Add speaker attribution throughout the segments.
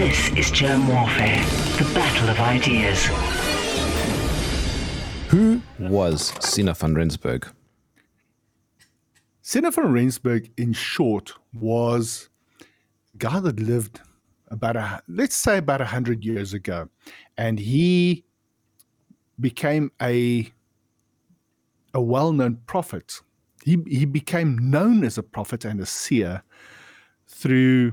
Speaker 1: This is Germ Warfare, the battle of ideas.
Speaker 2: Who was Siener van Rensburg?
Speaker 3: Siener van Rensburg, in short, was a guy that lived about a let's say about a hundred years ago, and he became a a well-known prophet. He he became known as a prophet and a seer through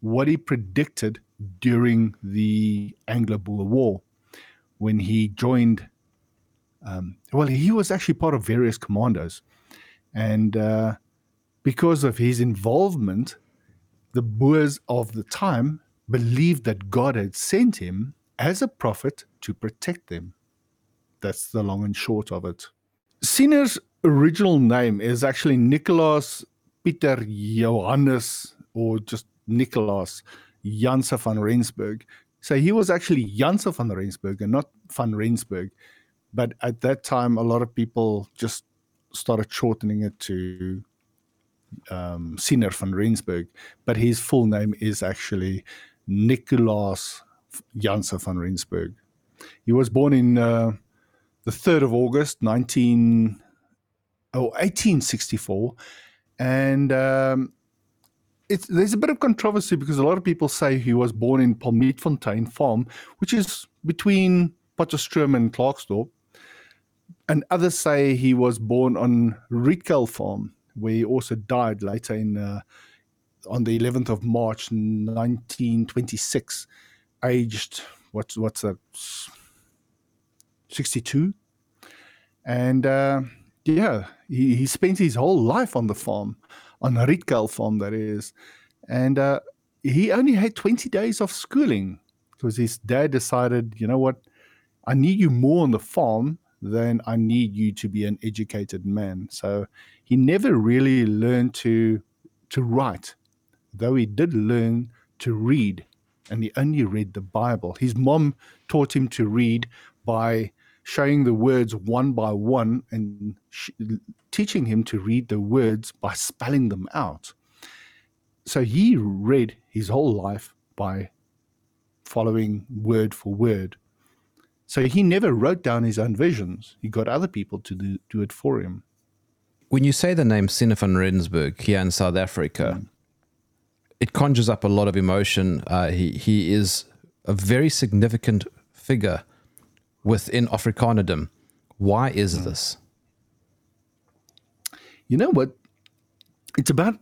Speaker 3: what he predicted during the Anglo-Boer War when he joined. Um, well, he was actually part of various commandos, and uh, because of his involvement, the Boers of the time believed that God had sent him as a prophet to protect them. That's the long and short of it. Siener's original name is actually Nicholas Peter Johannes, or just Nicolaas Janse van Rensburg. So he was actually Janse van Rensburg and not van Rensburg. But at that time, a lot of people just started shortening it to um, Siener van Rensburg. But his full name is actually Nicolaas Janse van Rensburg. He was born in uh, the 3rd of August, 19, oh, 1864. And um, it's, there's a bit of controversy because a lot of people say he was born in Palmietfontein Farm, which is between Potchefstroom and Klerksdorp. And others say he was born on Rietkuil Farm, where he also died later in uh, on the 11th of March 1926, aged what's what's that? 62, and uh, yeah, he, he spent his whole life on the farm, on a Rietkuil farm that is, and uh, he only had 20 days of schooling because his dad decided, you know what, I need you more on the farm than I need you to be an educated man. So he never really learned to to write, though he did learn to read, and he only read the Bible. His mom taught him to read by showing the words one by one and sh- teaching him to read the words by spelling them out. So he read his whole life by following word for word. So he never wrote down his own visions. He got other people to do, do it for him.
Speaker 2: When you say the name Siener van Rensburg here in South Africa, mm. it conjures up a lot of emotion. Uh, he, he is a very significant figure within Afrikanerdom. Why is mm. this?
Speaker 3: You know what? It's about,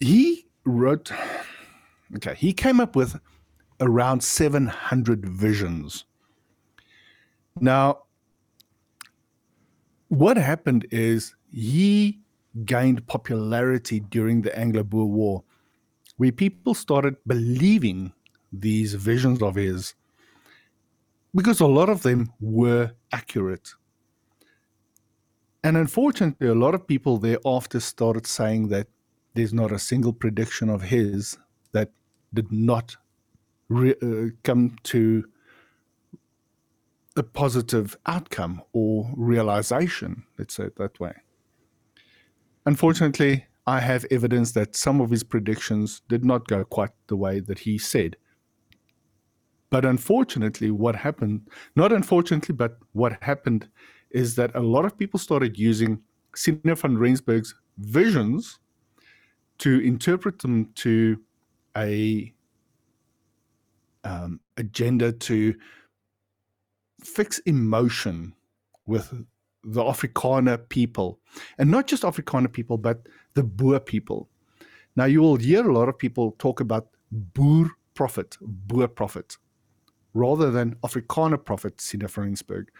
Speaker 3: he wrote, okay, he came up with around 700 visions now, what happened is he gained popularity during the Anglo Boer War, where people started believing these visions of his because a lot of them were accurate. And unfortunately, a lot of people thereafter started saying that there's not a single prediction of his that did not re- uh, come to a positive outcome or realization, let's say it that way. Unfortunately, I have evidence that some of his predictions did not go quite the way that he said. But unfortunately, what happened, not unfortunately, but what happened is that a lot of people started using Siener van Rensburg's visions to interpret them to a um, agenda to fix emotion with the Afrikaner people, and not just Afrikaner people, but the Boer people. Now, you will hear a lot of people talk about Boer prophet, Boer prophet, rather than Afrikaner prophet, Siener van Rensburg,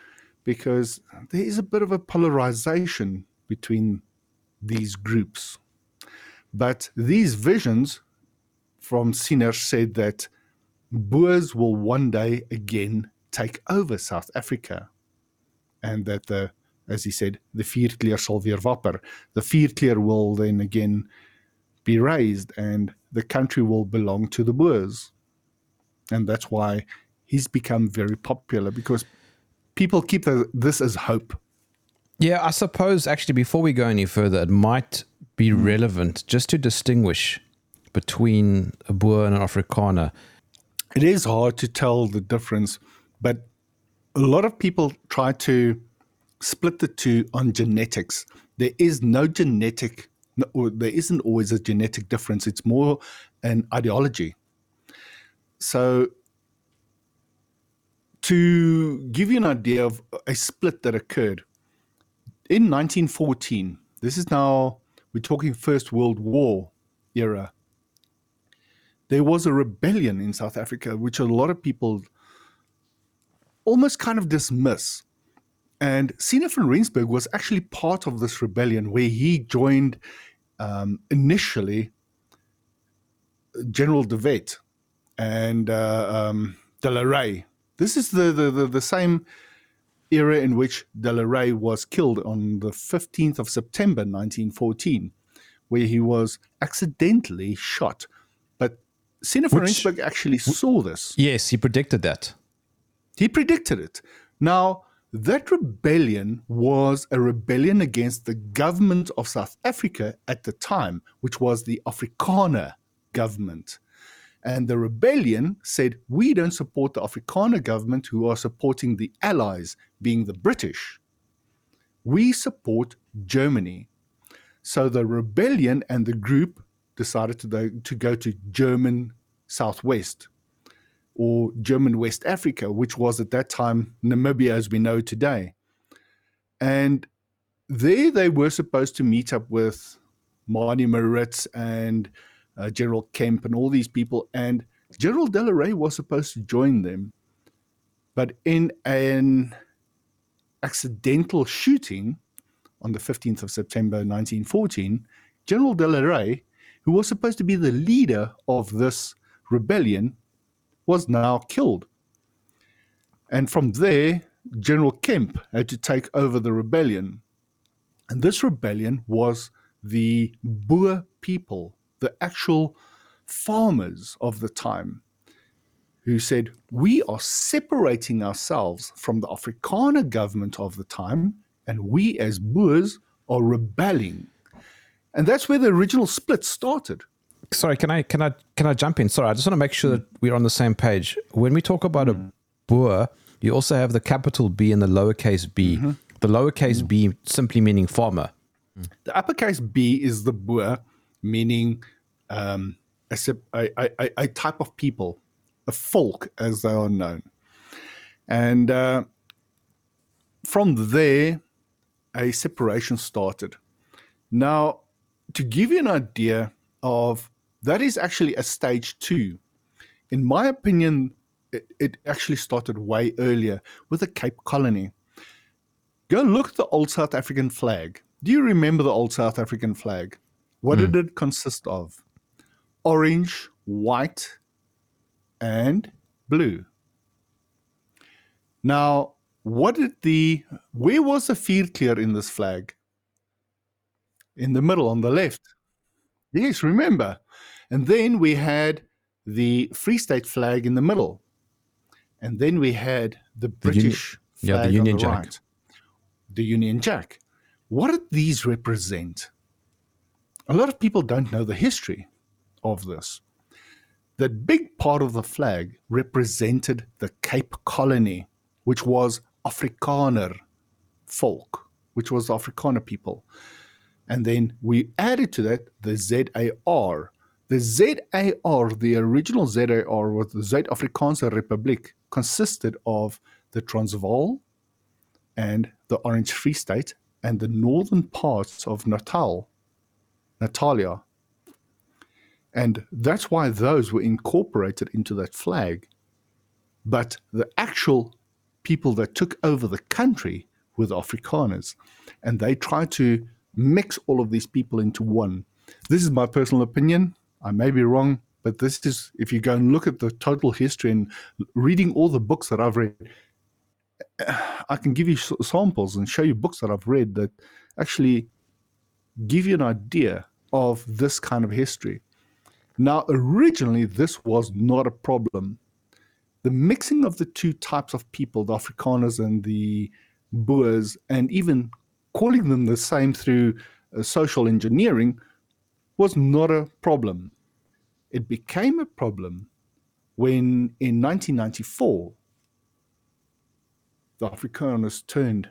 Speaker 3: because there is a bit of a polarization between these groups. But these visions from Siener said that Boers will one day again take over South Africa. And that the, as he said, the vierkleur sal weer wapper. The vierkleur will then again be raised and the country will belong to the Boers. And that's why he's become very popular because people keep the, this as hope.
Speaker 2: Yeah, I suppose actually before we go any further, it might be mm. relevant just to distinguish between a Boer and an Afrikaner
Speaker 3: it is hard to tell the difference, but a lot of people try to split the two on genetics. There is no genetic, or there isn't always a genetic difference. It's more an ideology. So, to give you an idea of a split that occurred in 1914, this is now, we're talking First World War era. There was a rebellion in South Africa, which a lot of people almost kind of dismiss. And Siener van Rensburg was actually part of this rebellion where he joined um, initially General de Wet and uh, um, De la Rey. This is the, the, the, the, same era in which De la Rey was killed on the 15th of September 1914, where he was accidentally shot. But Rensburg actually saw this.
Speaker 2: Yes, he predicted that.
Speaker 3: He predicted it. Now, that rebellion was a rebellion against the government of South Africa at the time, which was the Afrikaner government. And the rebellion said, We don't support the Afrikaner government who are supporting the Allies, being the British. We support Germany. So the rebellion and the group decided to, go, to go to German Southwest or German West Africa, which was at that time Namibia as we know today. And there they were supposed to meet up with Manie Maritz and uh, General Kemp and all these people. And General De La was supposed to join them. But in an accidental shooting on the 15th of September 1914, General De La who was supposed to be the leader of this rebellion, was now killed. And from there, General Kemp had to take over the rebellion. And this rebellion was the Boer people, the actual farmers of the time, who said, We are separating ourselves from the Afrikaner government of the time, and we as Boers are rebelling. And that's where the original split started
Speaker 2: sorry, can I can I can I jump in? Sorry, I just want to make sure that we're on the same page. When we talk about a Boer, you also have the capital B and the lowercase b. Mm-hmm. The lowercase mm-hmm. b simply meaning farmer.
Speaker 3: The uppercase B is the Boer, meaning um, a, a, a, a, type of people, a folk as they are known. And uh, from there, a separation started. Now, to give you an idea of that is actually a stage two. In my opinion, it, it actually started way earlier with the Cape Colony. Go look at the old South African flag. Do you remember the old South African flag? What mm. did it consist of? Orange, white, and blue. Now, what did the where was the vierkleur in this flag? In the middle on the left. Yes, remember. And then we had the Free State flag in the middle. And then we had the British
Speaker 2: the Union, yeah, the Union
Speaker 3: the
Speaker 2: Jack.
Speaker 3: Right, the Union Jack. What did these represent? A lot of people don't know the history of this. That big part of the flag represented the Cape Colony, which was Afrikaner folk, which was Afrikaner people. And then we added to that the ZAR, the ZAR, the original ZAR, was the Zuid-Afrikaanse Republiek, consisted of the Transvaal and the Orange Free State and the northern parts of Natal, Natalia. And that's why those were incorporated into that flag. But the actual people that took over the country were the Afrikaners. And they tried to mix all of these people into one. This is my personal opinion. I may be wrong, but this is if you go and look at the total history and reading all the books that I've read, I can give you samples and show you books that I've read that actually give you an idea of this kind of history. Now, originally, this was not a problem. The mixing of the two types of people, the Afrikaners and the Boers, and even calling them the same through uh, social engineering was not a problem. It became a problem when in 1994 the Afrikaners turned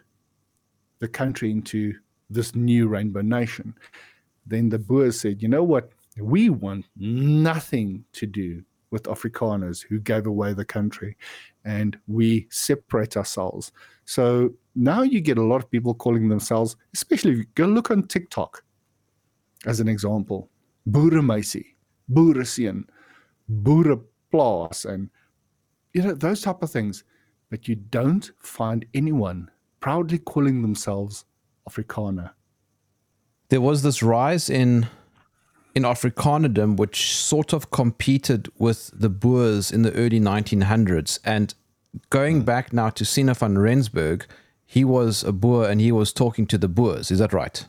Speaker 3: the country into this new rainbow nation, then the Boers said, you know what? We want nothing to do with Afrikaners who gave away the country and we separate ourselves. So now you get a lot of people calling themselves, especially if you go look on TikTok as an example, Boeremeisie, Boereseun, Boereplaas, and you know, those type of things. But you don't find anyone proudly calling themselves Afrikaner.
Speaker 2: There was this rise in in Afrikanerdom, which sort of competed with the Boers in the early 1900s. And going hmm. back now to Siener van Rensburg, he was a Boer and he was talking to the Boers. Is that right?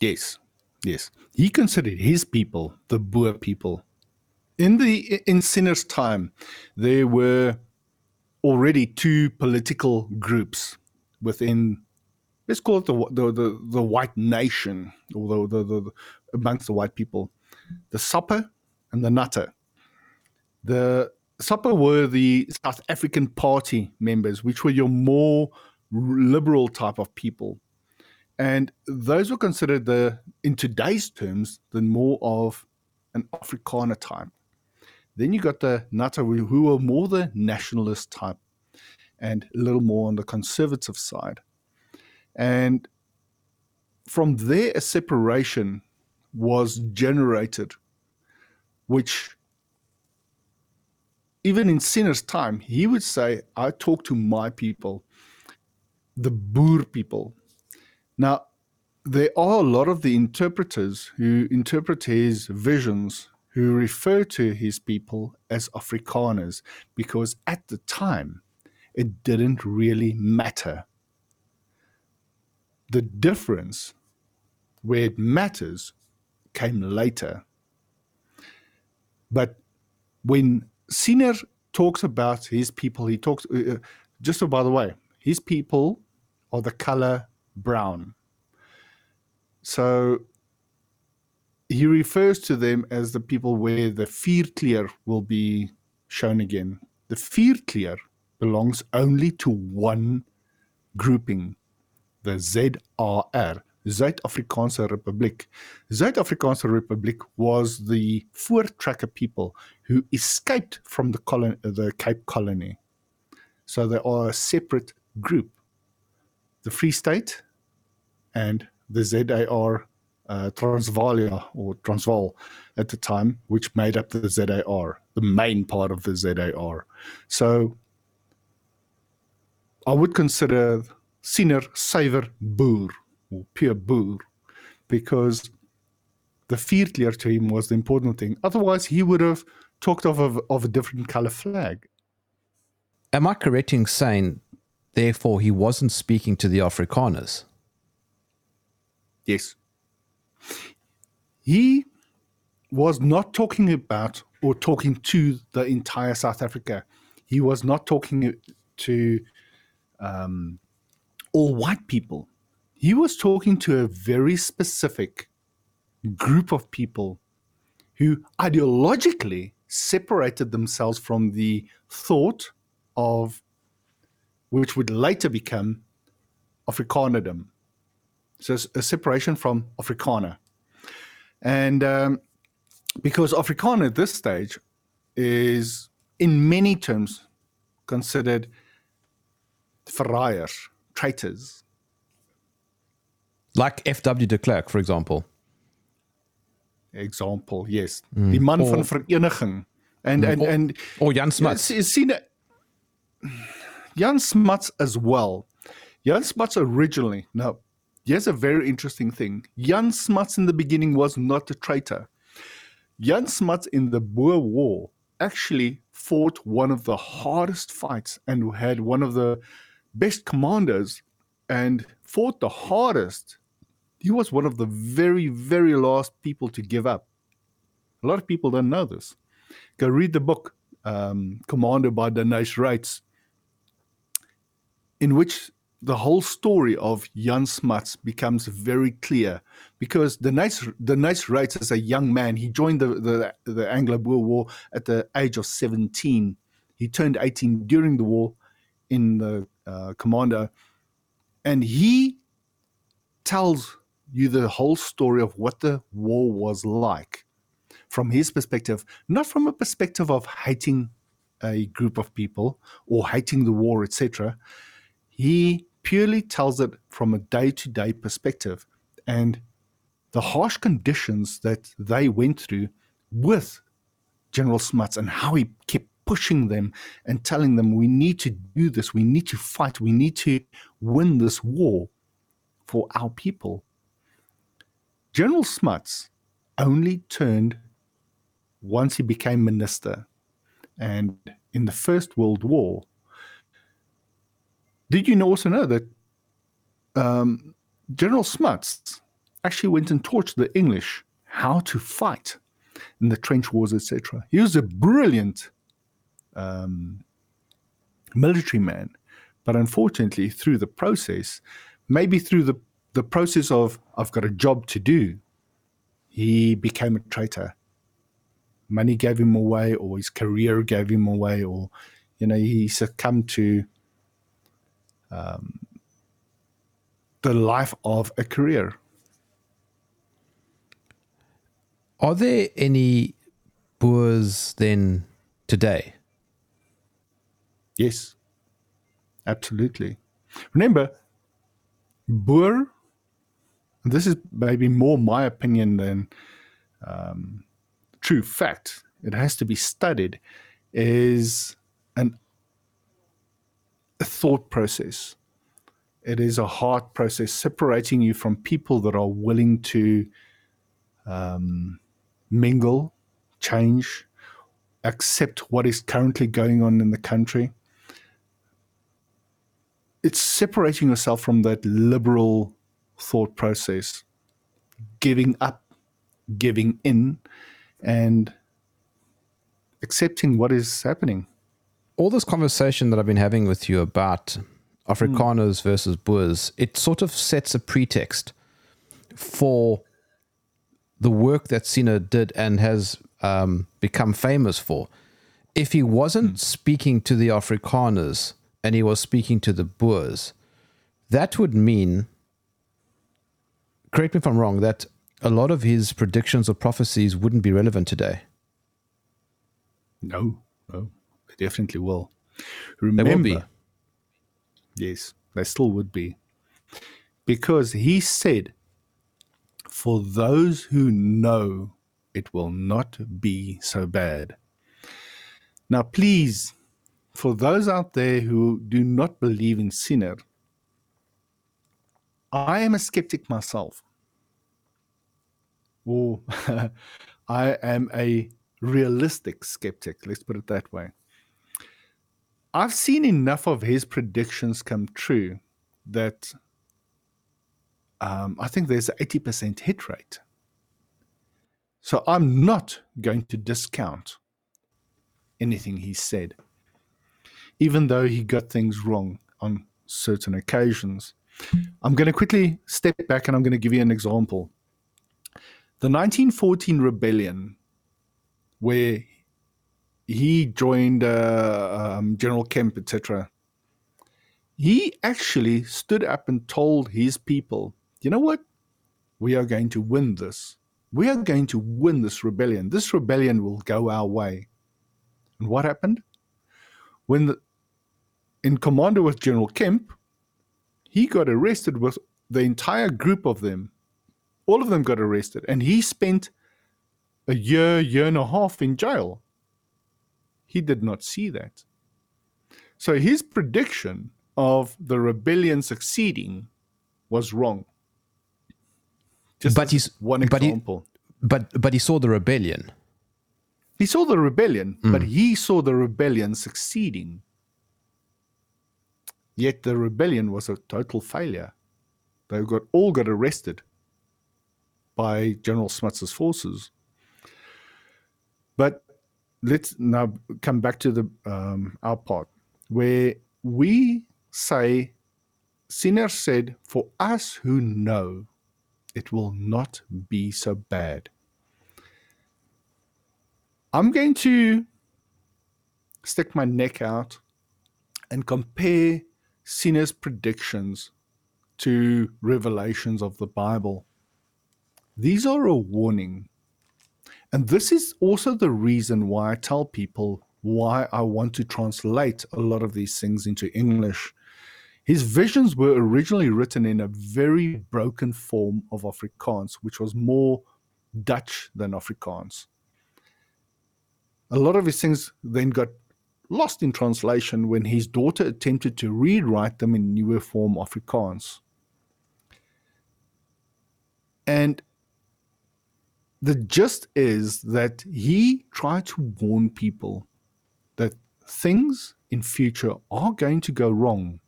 Speaker 3: Yes, yes. He considered his people the Boer people. In the in Siener's time, there were already two political groups within let's call it the the the, the white nation or the, the, the amongst the white people, the Sapper and the Natta. The Sapper were the South African Party members, which were your more liberal type of people. And those were considered the, in today's terms, the more of an Afrikaner type. Then you got the Natta, who were more the nationalist type and a little more on the conservative side. And from there, a separation was generated, which even in Siener's time, he would say, I talk to my people, the Boer people. Now, there are a lot of the interpreters who interpret his visions who refer to his people as Afrikaners because at the time it didn't really matter. The difference where it matters came later. But when Siener talks about his people, he talks, uh, uh, just so by the way, his people are the color brown. So he refers to them as the people where the vierkleur will be shown again. The vierkleur belongs only to one grouping, the ZAR, Zuid-Afrikaanse Republiek. Zuid-Afrikaanse Republiek was the Voortrekker people who escaped from the, colony, the Cape Colony. So they are a separate group. The Free State and the ZAR uh, Transvaalia or Transvaal at the time, which made up the ZAR, the main part of the ZAR. So I would consider Siener Suiwer Boer or pure Boer because the vierkleur to him was the important thing. Otherwise, he would have talked of, of, of a different color flag.
Speaker 2: Am I correct in saying, therefore, he wasn't speaking to the Afrikaners?
Speaker 3: Yes. He was not talking about or talking to the entire South Africa. He was not talking to um, all white people. He was talking to a very specific group of people who ideologically separated themselves from the thought of which would later become Afrikanerdom. So a separation from Afrikaner. And um, because Afrikaner at this stage is, in many terms, considered verraaiers, traitors.
Speaker 2: Like F.W. de Klerk, for example.
Speaker 3: Example, yes. Mm. Die man or, van vereniging. And, and,
Speaker 2: or,
Speaker 3: and,
Speaker 2: or Jan Smuts.
Speaker 3: Ja, sien, Jan Smuts as well. Jan Smuts originally, now, here's a very interesting thing. Jan Smuts in the beginning was not a traitor. Jan Smuts in the Boer War actually fought one of the hardest fights and had one of the best commanders and fought the hardest. He was one of the very, very last people to give up. A lot of people don't know this. Go read the book, um, Commando by Deneys Reitz, in which the whole story of Jan Smuts becomes very clear because the nice Deneys Reitz as a young man, he joined the, the, the Anglo-Boer War at the age of 17. He turned 18 during the war in the uh, commando, and he tells you the whole story of what the war was like from his perspective, not from a perspective of hating a group of people or hating the war, etc. He purely tells it from a day to day perspective and the harsh conditions that they went through with General Smuts and how he kept pushing them and telling them, we need to do this, we need to fight, we need to win this war for our people. General Smuts only turned once he became minister. And in the First World War, did you also know that um, General Smuts actually went and taught the English how to fight in the trench wars, etc. He was a brilliant um, military man, but unfortunately, through the process, maybe through the, the process of I've got a job to do, he became a traitor. Money gave him away, or his career gave him away, or you know he succumbed to um, the life of a career.
Speaker 2: Are there any Boers then today?
Speaker 3: Yes, absolutely. Remember, Boer, this is maybe more my opinion than um, true fact, it has to be studied, is an a thought process. It is a heart process separating you from people that are willing to um, mingle, change, accept what is currently going on in the country. It's separating yourself from that liberal thought process, giving up, giving in, and accepting what is happening
Speaker 2: all this conversation that I've been having with you about Afrikaners mm. versus Boers, it sort of sets a pretext for the work that Siener did and has um, become famous for. If he wasn't mm. speaking to the Afrikaners and he was speaking to the Boers, that would mean, correct me if I'm wrong, that a lot of his predictions or prophecies wouldn't be relevant today.
Speaker 3: No, no definitely will. Remember, will be. Yes, they still would be. Because he said, For those who know, it will not be so bad. Now, please, for those out there who do not believe in Siener, I am a skeptic myself. Or I am a realistic skeptic, let's put it that way. I've seen enough of his predictions come true that um, I think there's an 80% hit rate. So I'm not going to discount anything he said, even though he got things wrong on certain occasions. I'm going to quickly step back and I'm going to give you an example. The 1914 rebellion, where he joined uh, um, General Kemp, etc. He actually stood up and told his people, you know what? We are going to win this. We are going to win this rebellion. This rebellion will go our way. And what happened? When the, in commando with General Kemp, he got arrested with the entire group of them. All of them got arrested. And he spent a year, year and a half in jail he did not see that. So his prediction of the rebellion succeeding was wrong.
Speaker 2: Just but he's one example. But he, but but he saw the rebellion.
Speaker 3: He saw the rebellion, mm. but he saw the rebellion succeeding. Yet the rebellion was a total failure. They got all got arrested by General Smuts's forces. But let's now come back to the um, our part where we say Siener said, For us who know, it will not be so bad. I'm going to stick my neck out and compare Siener's predictions to revelations of the Bible. These are a warning. And this is also the reason why I tell people why I want to translate a lot of these things into English. His visions were originally written in a very broken form of Afrikaans, which was more Dutch than Afrikaans. A lot of his things then got lost in translation when his daughter attempted to rewrite them in newer form Afrikaans. And the gist is that he tried to warn people that things in future are going to go wrong.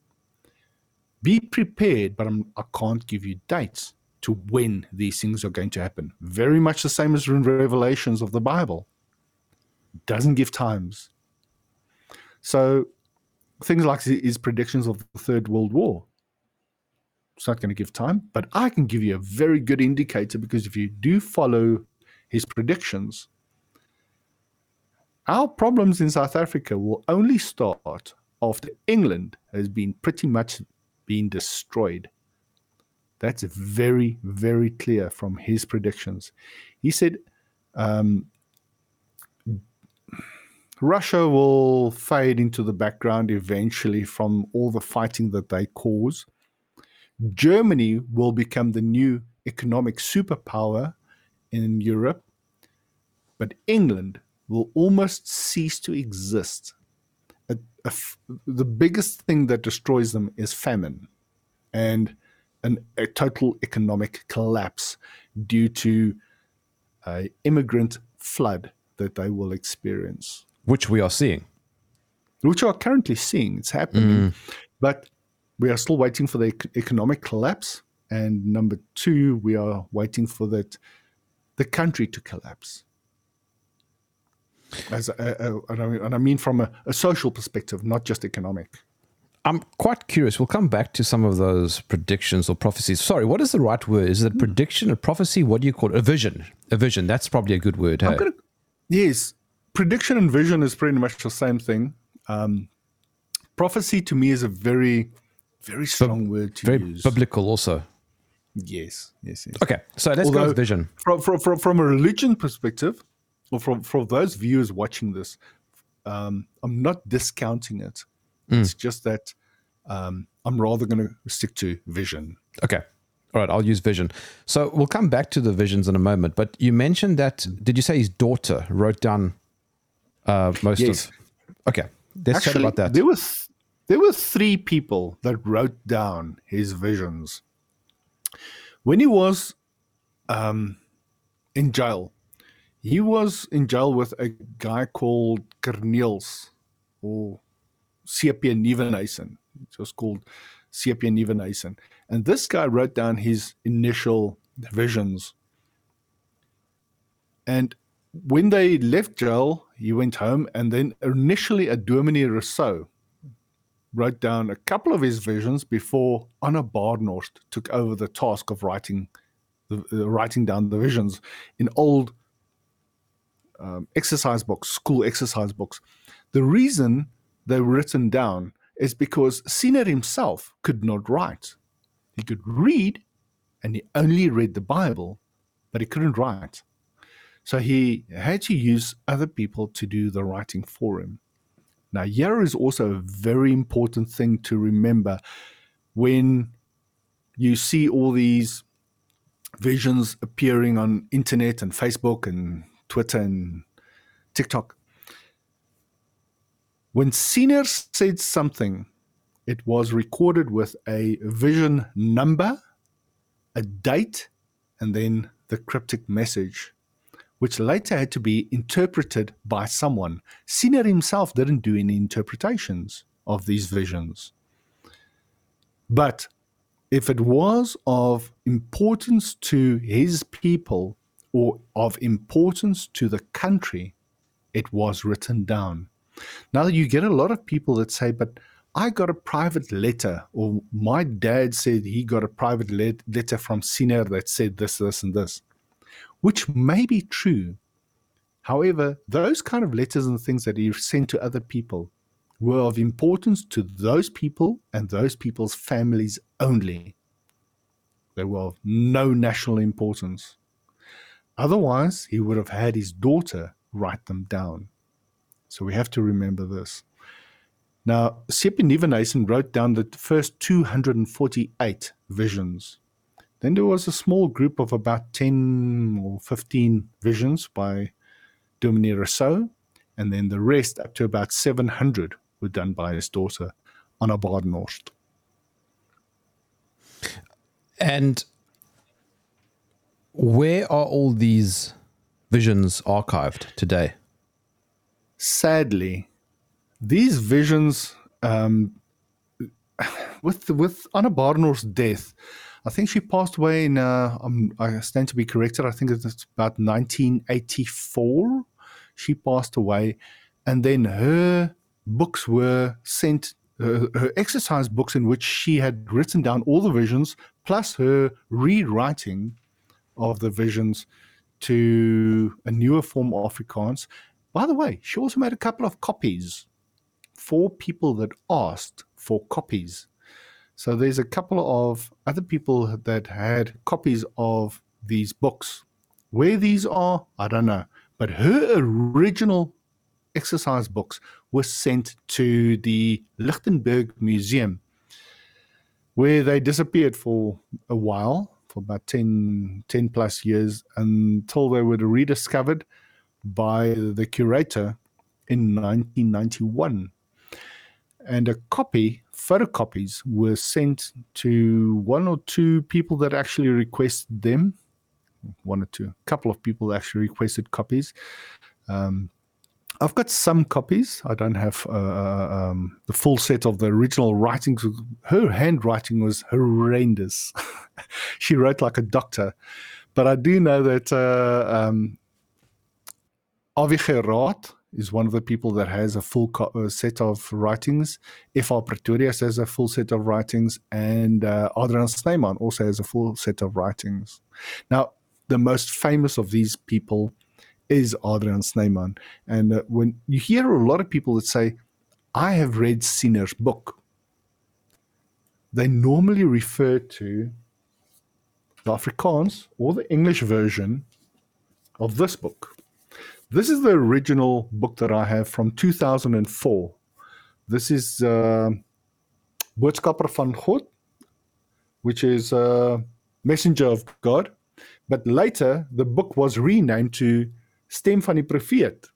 Speaker 3: Be prepared, but I'm, I can not give you dates to when these things are going to happen. Very much the same as in Revelations of the Bible. Doesn't give times. So things like his predictions of the Third World War. It's not going to give time, but I can give you a very good indicator because if you do follow his predictions, our problems in South Africa will only start after England has been pretty much been destroyed. That's very, very clear from his predictions. He said um, Russia will fade into the background eventually from all the fighting that they cause. Germany will become the new economic superpower in Europe, but England will almost cease to exist. The biggest thing that destroys them is famine and an, a total economic collapse due to an immigrant flood that they will experience
Speaker 2: which we are seeing.
Speaker 3: Which are currently seeing. It's happening. Mm. But we are still waiting for the economic collapse. And number two, we are waiting for that the country to collapse. As a, a, and I mean from a, a social perspective, not just economic.
Speaker 2: I'm quite curious. We'll come back to some of those predictions or prophecies. Sorry, what is the right word? Is it a prediction, a prophecy? What do you call it? A vision. A vision. That's probably a good word. Hey? Gonna,
Speaker 3: yes prediction and vision is pretty much the same thing. Um, prophecy to me is a very, very strong word to
Speaker 2: very
Speaker 3: use.
Speaker 2: biblical also.
Speaker 3: Yes, yes, yes.
Speaker 2: Okay, so let's Although, go with vision.
Speaker 3: From, from, from, from a religion perspective, or from, from those viewers watching this, um, I'm not discounting it. Mm. It's just that um, I'm rather going to stick to vision.
Speaker 2: Okay. All right, I'll use vision. So we'll come back to the visions in a moment. But you mentioned that, did you say his daughter wrote down uh, most yes. of. Okay, let's Actually, chat about that.
Speaker 3: There was there were three people that wrote down his visions when he was um, in jail. He was in jail with a guy called Corneels or C.P. Nieuwenhuisen. It was called C.P. Nieuwenhuisen. And this guy wrote down his initial visions. And when they left jail, he went home, and then initially a Dominee Rousseau wrote down a couple of his visions before Anna Badenhorst took over the task of writing the, uh, writing down the visions in old um, exercise books, school exercise books. The reason they were written down is because Siener himself could not write. He could read, and he only read the Bible, but he couldn't write. So he had to use other people to do the writing for him. Now, here is also a very important thing to remember when you see all these visions appearing on internet and Facebook and Twitter and TikTok. When Siener said something, it was recorded with a vision number, a date, and then the cryptic message which later had to be interpreted by someone. Siener himself didn't do any interpretations of these visions. But if it was of importance to his people or of importance to the country, it was written down. Now, you get a lot of people that say, but I got a private letter, or my dad said he got a private let- letter from Siener that said this, this, and this, which may be true. However, those kind of letters and things that he sent to other people were of importance to those people and those people's families only. They were of no national importance. Otherwise, he would have had his daughter write them down. So we have to remember this. Now, C.P. Nieuwenhuisen wrote down the first 248 visions. Then there was a small group of about 10 or 15 visions by Dominee Rousseau, and then the rest, up to about 700, were done by his daughter, Anna Badenhorst.
Speaker 2: And where are all these visions archived today?
Speaker 3: Sadly, these visions, um, with with Anna Badenhorst's death, I think she passed away in. Uh, um, I stand to be corrected. I think it's about 1984. She passed away, and then her books were sent. Uh, her exercise books, in which she had written down all the visions, plus her rewriting of the visions to a newer form of Afrikaans. By the way, she also made a couple of copies for people that asked for copies. So there's a couple of other people that had copies of these books. Where these are, I don't know. But her original exercise books were sent to the Lichtenburg Museum, where they disappeared for a while, for about 10, 10 plus years, until they were rediscovered by the curator in 1991 and a copy, photocopies, were sent to one or two people that actually requested them. One or two, a couple of people actually requested copies. Um, I've got some copies. I don't have uh, um, the full set of the original writings. Her handwriting was horrendous. she wrote like a doctor. But I do know that uh, um, is one of the people that has a full co- uh, set of writings. F.R. Pretorius has a full set of writings, and uh, Adrian Snyman also has a full set of writings. Now, the most famous of these people is Adrian Snyman. And uh, when you hear a lot of people that say, I have read Siener's book, they normally refer to the Afrikaans or the English version of this book. This is the original book that I have from 2004. This is uh, Boodskapper van God, which is uh, Messenger of God. But later, the book was renamed to Stem van die Profeet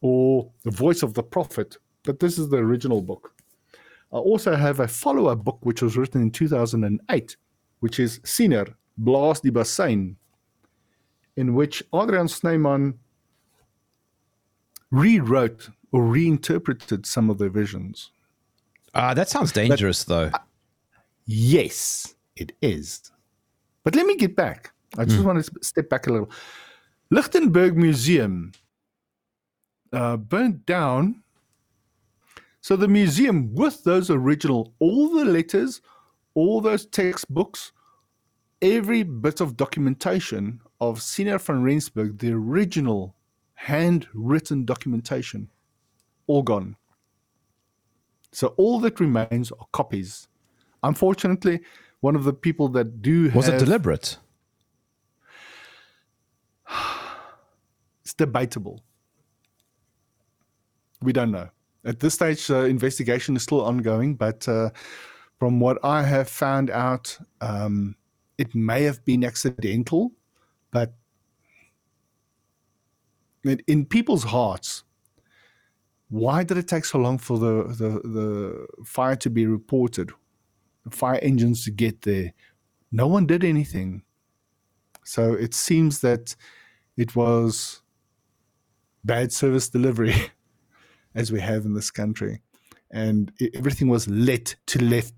Speaker 3: or The Voice of the Prophet. But this is the original book. I also have a follow up book which was written in 2008, which is Siener, Blaas die Basuin, in which Adrian Snyman rewrote or reinterpreted some of their visions.
Speaker 2: Ah, that sounds dangerous, though.
Speaker 3: Yes, it is. But let me get back. I just want to step back a little. Lichtenburg Museum uh, burnt down. So the museum, with those original, all the letters, all those textbooks, every bit of documentation of Siener van Rensburg, the original handwritten documentation, all gone. So all that remains are copies. Unfortunately, one of the people that do
Speaker 2: Was
Speaker 3: have,
Speaker 2: it deliberate?
Speaker 3: it's debatable. We don't know. At this stage, the investigation is still ongoing, but uh, from what I have found out, um, it may have been accidental, but in, people's hearts, why did it take so long for the, the, the fire to be reported, the fire engines to get there? No one did anything. So it seems that it was bad service delivery, as we have in this country, and everything was let to let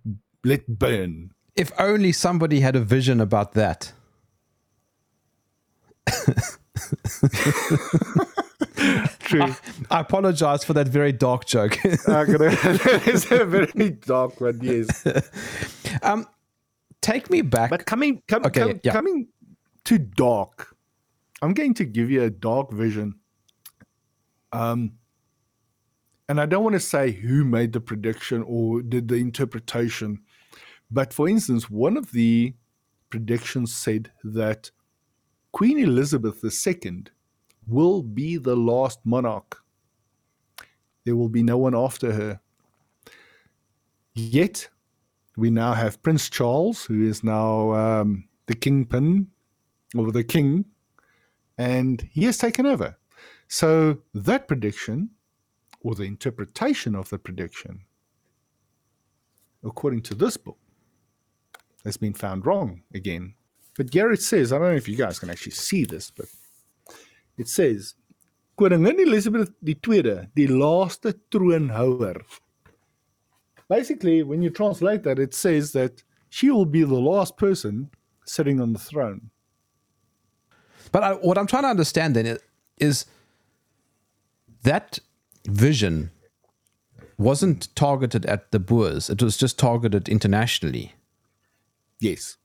Speaker 3: let burn.
Speaker 2: If only somebody had a vision about that.
Speaker 3: true.
Speaker 2: I apologize for that very dark joke.
Speaker 3: it's a very dark one, yes.
Speaker 2: Um, Take me back.
Speaker 3: But coming, com,
Speaker 2: Okay,
Speaker 3: com-
Speaker 2: yeah.
Speaker 3: coming to dark, I'm going to give you a dark vision. Um, and I don't want to say who made the prediction or did the interpretation, but for instance, one of the predictions said that Queen Elizabeth II will be the last monarch. There will be no one after her. Yet, we now have Prince Charles, who is now um, the kingpin or the king, and he has taken over. So, that prediction, or the interpretation of the prediction, according to this book, has been found wrong again. But Garrett says, I don't know if you guys can actually see this, but it says, Koningin Elizabeth II, die laaste troonhouer. Basically, when you translate that, it says that she will be the last person sitting on the throne.
Speaker 2: But I, what I'm trying to understand then i- is that vision wasn't targeted at the Boers. It was just targeted internationally.
Speaker 3: Yes.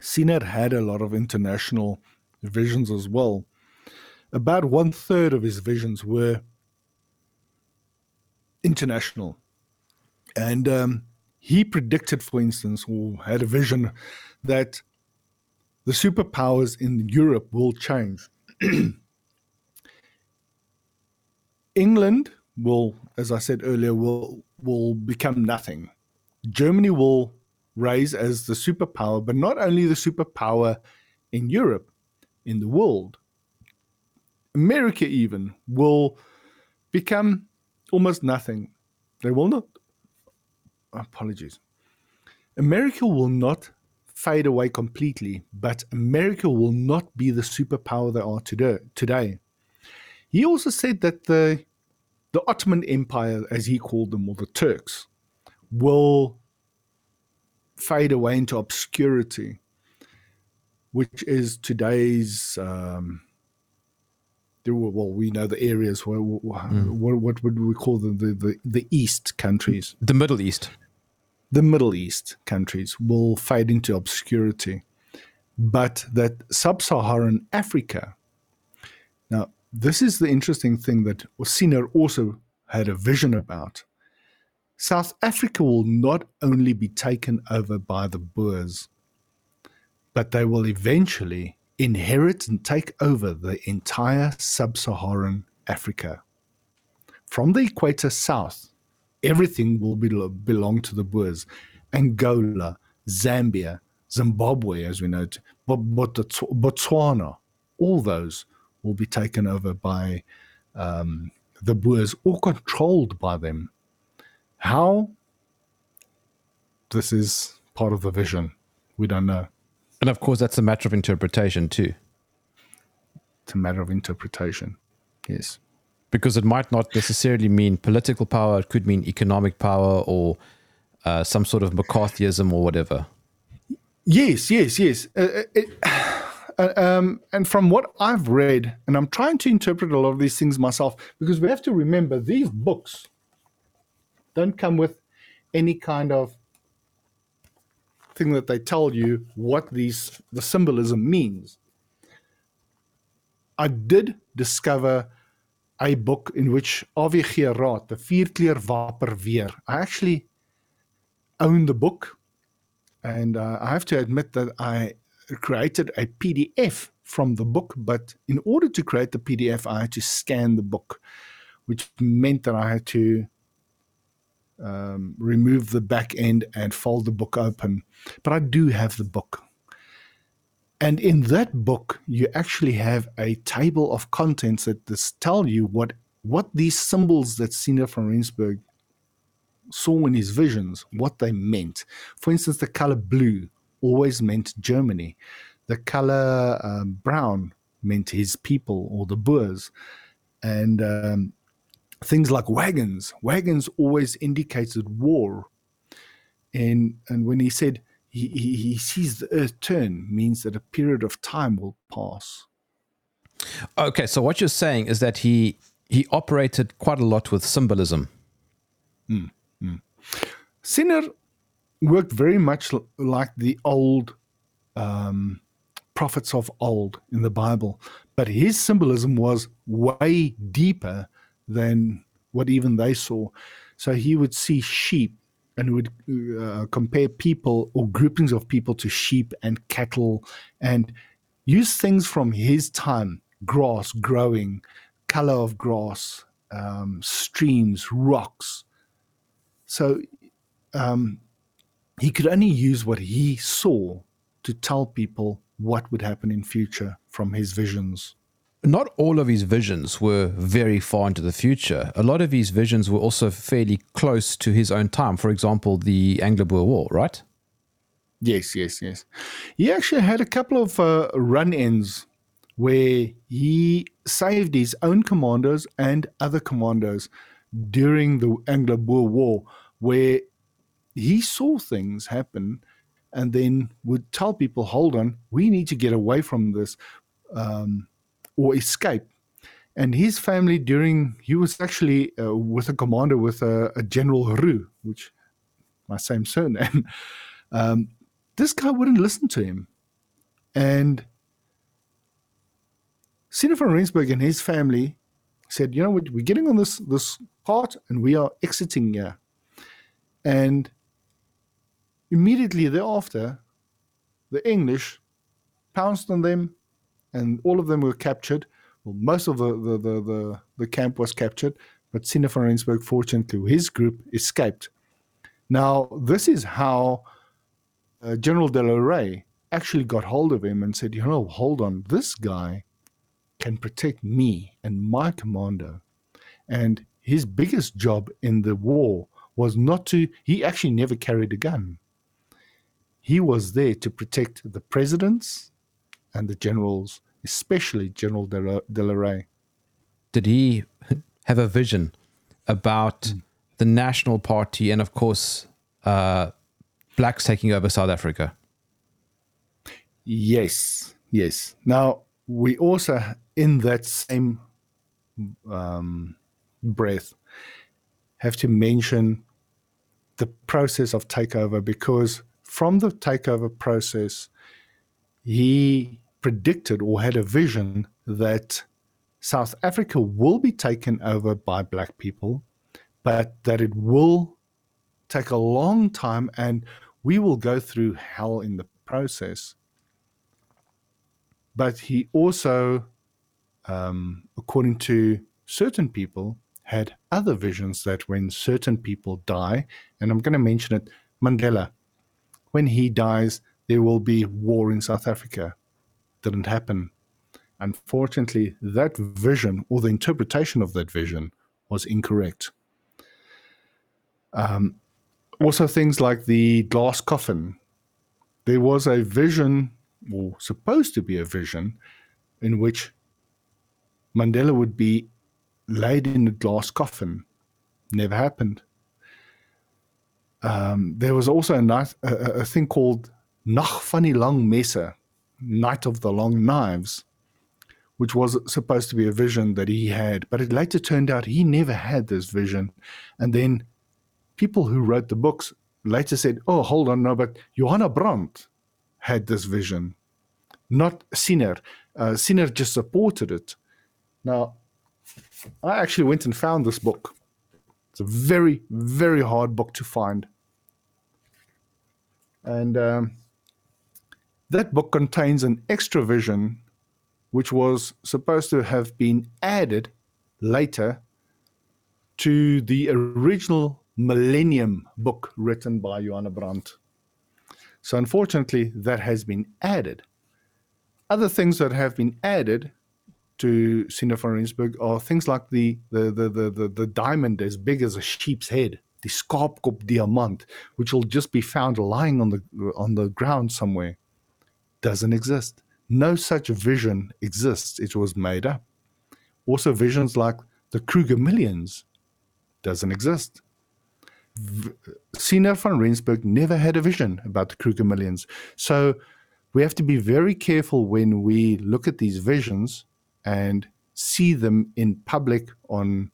Speaker 3: Siener had a lot of international visions as well. About one third of his visions were international. And um, he predicted, for instance, or had a vision that the superpowers in Europe will change. England will, as I said earlier, will will become nothing. Germany will rise as the superpower, but not only the superpower in Europe, in the world. America even will become almost nothing. They will not. Apologies. America will not fade away completely, but America will not be the superpower they are today. Today, he also said that the the Ottoman Empire, as he called them, or the Turks, will fade away into obscurity, which is today's. Um, there were, well, we know the areas where what, what would we call them? The, the the East countries,
Speaker 2: The Middle East.
Speaker 3: the Middle East countries will fade into obscurity, but that sub-Saharan Africa. Now, this is the interesting thing that Siener also had a vision about. South Africa will not only be taken over by the Boers, but they will eventually inherit and take over the entire sub Saharan Africa. From the equator south, everything will be, belong to the Boers. Angola, Zambia, Zimbabwe, as we know, it, Bot- Bot- Botswana, all those will be taken over by um, the Boers or controlled by them. How? This is part of the vision. We don't know.
Speaker 2: And of course, that's a matter of interpretation too,
Speaker 3: It's a matter of interpretation. Yes.
Speaker 2: because it might not necessarily mean political power. It could mean economic power or uh, some sort of McCarthyism or whatever.
Speaker 3: Yes, yes, yes. Uh, uh, it, uh, um, and from what I've read, and I'm trying to interpret a lot of these things myself, because we have to remember these books don't come with any kind of thing that they tell you what these the symbolism means. I did discover a book in which AWG Raath, the Vierkleur Wapper Weer. I actually own the book and uh, I have to admit that I created a PDF from the book, but in order to create the PDF, I had to scan the book, which meant that I had to um, remove the back end and fold the book open. But I do have the book. And in that book, you actually have a table of contents that this tell you what what these symbols that Siener van Rensburg saw in his visions, what they meant. For instance, the color blue always meant Germany. The color um, brown meant his people or the Boers. And um, things like wagons, wagons always indicated war. And, and when he said he, he, he sees the earth turn, means that a period of time will pass.
Speaker 2: Okay, so what you're saying is that he he operated quite a lot with symbolism.
Speaker 3: Siener worked very much like the old um, prophets of old in the Bible, but his symbolism was way deeper than what even they saw. So he would see sheep and would uh, compare people or groupings of people to sheep and cattle and use things from his time grass growing, color of grass, um, streams, rocks. So um, he could only use what he saw to tell people what would happen in future from his visions.
Speaker 2: Not all of his visions were very far into the future. A lot of his visions were also fairly close to his own time. For example, the Anglo Boer War, right?
Speaker 3: Yes, yes, yes. He actually had a couple of uh, run ins where he saved his own commandos and other commandos during the Anglo Boer War, where he saw things happen and then would tell people, hold on, we need to get away from this um, or escape. And his family, during he was actually uh, with a commander with a, a General Roux, which my same surname. Um, this guy wouldn't listen to him. And Siener van Rensburg and his family said, you know what, we're getting on this this part and we are exiting here. And immediately thereafter, the English pounced on them and all of them were captured. Well, most of the, the, the, the, the camp was captured, but Siener van Rensburg, fortunately, his group escaped. Now, this is how uh, General Rey actually got hold of him and said, you know, hold on, this guy can protect me and my commando. And his biggest job in the war was not to, he actually never carried a gun. He was there to protect the presidents and the generals, especially General De La, Rey.
Speaker 2: Did he have a vision about the National Party and, of course, uh, blacks taking over South Africa?
Speaker 3: Yes, yes. Now, we also, in that same um, breath, have to mention the process of takeover because from the takeover process, he predicted or had a vision that South Africa will be taken over by black people, but that it will take a long time and we will go through hell in the process. But he also, um, according to certain people, had other visions that when certain people die, and I'm going to mention it, Mandela, when he dies, there will be war in South Africa. Didn't happen. Unfortunately, that vision or the interpretation of that vision was incorrect. Um, also, things like the glass coffin. There was a vision, or supposed to be a vision, in which Mandela would be laid in a glass coffin. Never happened. Um, there was also a, night, a, a thing called Nag van die Lang Night of the Long Knives, which was supposed to be a vision that he had, but it later turned out he never had this vision. And then people who wrote the books later said, oh, hold on, no, but Johanna Brandt had this vision, not Siener. Uh, Siener just supported it. Now, I actually went and found this book. It's a very, very hard book to find. And um, that book contains an extra vision which was supposed to have been added later to the original Millennium book written by Johanna Brandt. So, unfortunately, that has been added. Other things that have been added to Siener are things like the, the, the, the, the, diamond as big as a sheep's head, the skaapkop diamant, which will just be found lying on the, on the ground somewhere. Doesn't exist. No such vision exists. It was made up. Also, visions like the Kruger Millions doesn't exist. V- Siener van Rensburg never had a vision about the Kruger Millions. So we have to be very careful when we look at these visions and see them in public on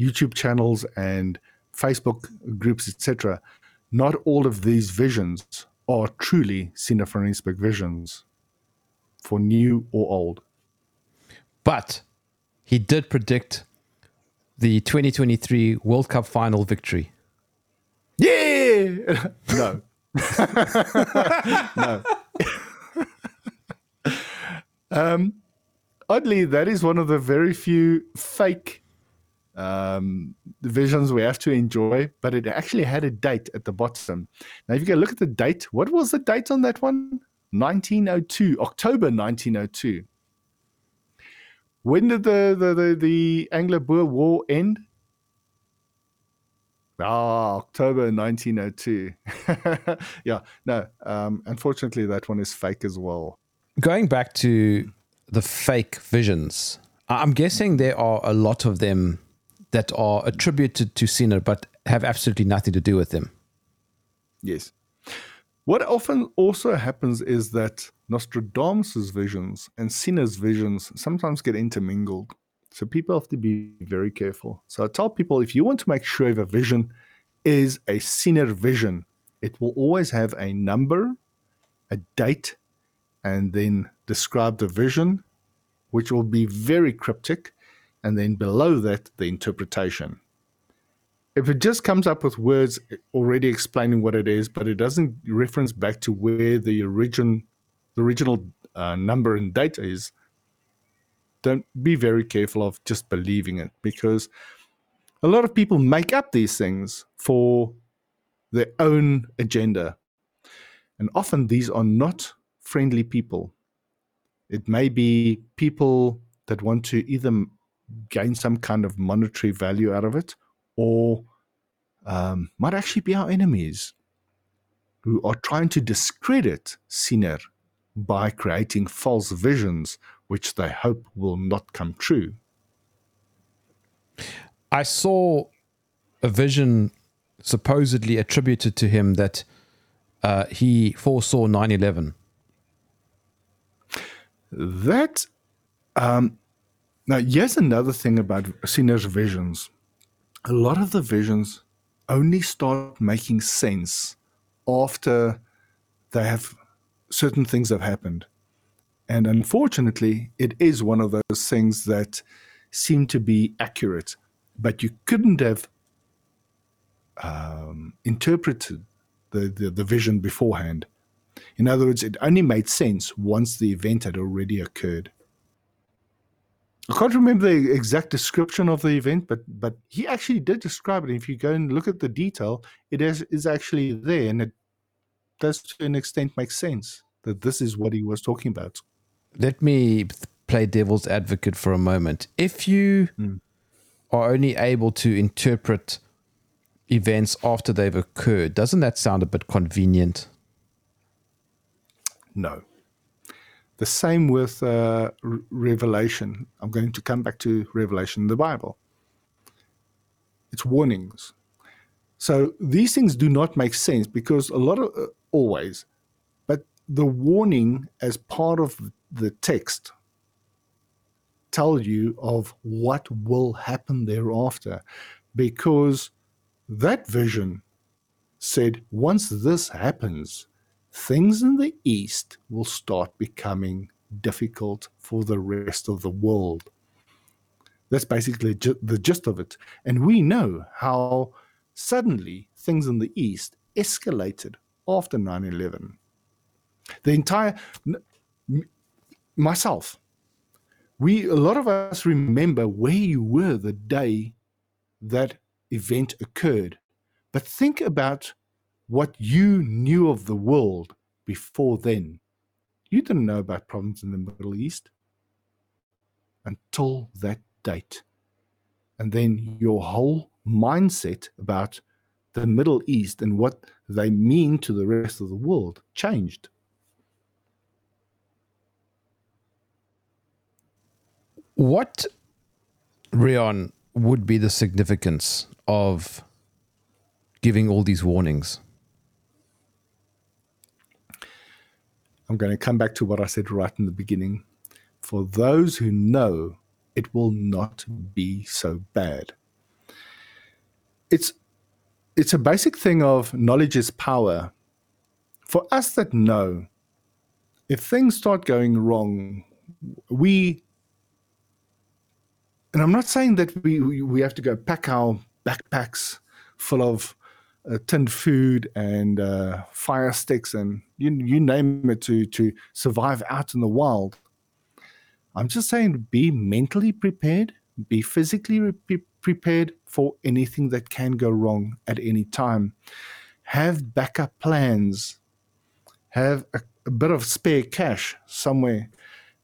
Speaker 3: YouTube channels and Facebook groups, etc., not all of these visions are truly Rensburg visions for new or old.
Speaker 2: But he did predict the 2023 World Cup final victory.
Speaker 3: Yeah! no. no. um, oddly, that is one of the very few fake um, visions we have to enjoy, but it actually had a date at the bottom. Now, if you go look at the date, what was the date on that one? 1902, October 1902. When did the, the, the, the Anglo-Boer War end? Ah, October 1902. yeah, no, um, unfortunately, that one is fake as well.
Speaker 2: Going back to the fake visions, I'm guessing there are a lot of them that are attributed to Siener but have absolutely nothing to do with them.
Speaker 3: Yes. What often also happens is that Nostradamus' visions and Siener's visions sometimes get intermingled. So people have to be very careful. So I tell people if you want to make sure a vision is a Siener vision, it will always have a number, a date, and then describe the vision, which will be very cryptic, and then below that, the interpretation. If it just comes up with words already explaining what it is, but it doesn't reference back to where the origin, the original uh, number and date is, don't be very careful of just believing it because a lot of people make up these things for their own agenda. And often these are not friendly people. It may be people that want to either gain some kind of monetary value out of it or um, might actually be our enemies who are trying to discredit Siener by creating false visions which they hope will not come true.
Speaker 2: I saw a vision supposedly attributed to him that uh, he foresaw 9 11.
Speaker 3: That, um, now, here's another thing about Siener's visions. A lot of the visions only start making sense after they have certain things have happened. And unfortunately, it is one of those things that seem to be accurate, but you couldn't have um, interpreted the, the, the vision beforehand. In other words, it only made sense once the event had already occurred. I can't remember the exact description of the event, but but he actually did describe it. If you go and look at the detail, it is, is actually there, and it does to an extent make sense that this is what he was talking about
Speaker 2: let me play devil's advocate for a moment. If you mm. are only able to interpret events after they've occurred, doesn't that sound a bit convenient?
Speaker 3: No. The same with uh, Revelation. I'm going to come back to Revelation in the Bible. It's warnings. So these things do not make sense because a lot of, uh, always, but the warning as part of the text tell you of what will happen thereafter because that vision said once this happens things in the east will start becoming difficult for the rest of the world. That's basically ju- the gist of it. And we know how suddenly things in the east escalated after 9-11 the entire myself, we a lot of us remember where you were the day that event occurred. But think about what you knew of the world before then. You didn't know about problems in the Middle East until that date. And then your whole mindset about the Middle East and what they mean to the rest of the world changed.
Speaker 2: What, Riaan, would be the significance of giving all these warnings?
Speaker 3: I'm going to come back to what I said right in the beginning. For those who know it will not be so bad. It's it's a basic thing of knowledge is power. For us that know, if things start going wrong, we and I'm not saying that we we, have to go pack our backpacks full of uh, tinned food and uh, fire sticks and you you name it to to survive out in the wild. I'm just saying, be mentally prepared, be physically pre- prepared for anything that can go wrong at any time. Have backup plans. Have a, a bit of spare cash somewhere,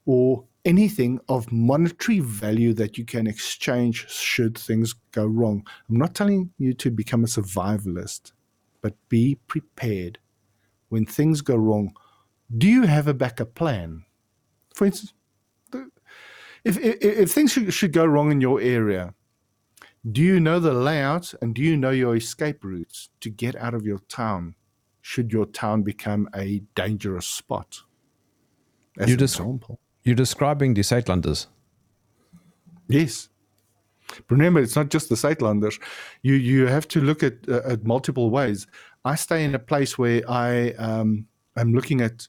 Speaker 3: or anything of monetary value that you can exchange should things go wrong. I'm not telling you to become a survivalist, but be prepared when things go wrong. Do you have a backup plan? For instance, if, if, if things should, should go wrong in your area, do you know the layout and do you know your escape routes to get out of your town should your town become a dangerous spot?
Speaker 2: As you an just, example. You're describing the Suidlanders.
Speaker 3: Yes. Remember, it's not just the Suidlanders. You you have to look at uh, at multiple ways. I stay in a place where I um, am looking at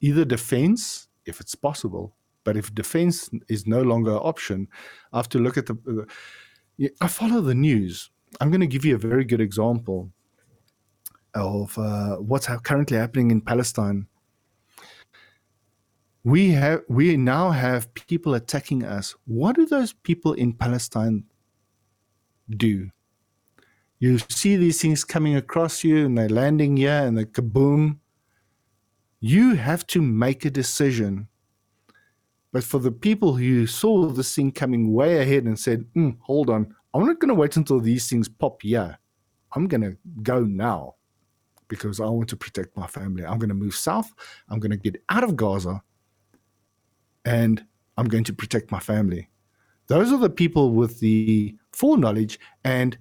Speaker 3: either defense, if it's possible, but if defense is no longer an option, I have to look at the. Uh, I follow the news. I'm going to give you a very good example of uh, what's currently happening in Palestine we have we now have people attacking us. What do those people in Palestine do? You see these things coming across you and they're landing here and the kaboom. You have to make a decision. But for the people who saw this thing coming way ahead and said, mm, hold on, I'm not going to wait until these things pop here. I'm going to go now because I want to protect my family. I'm going to move south. I'm going to get out of Gaza and I'm going to protect my family. Those are the people with the foreknowledge and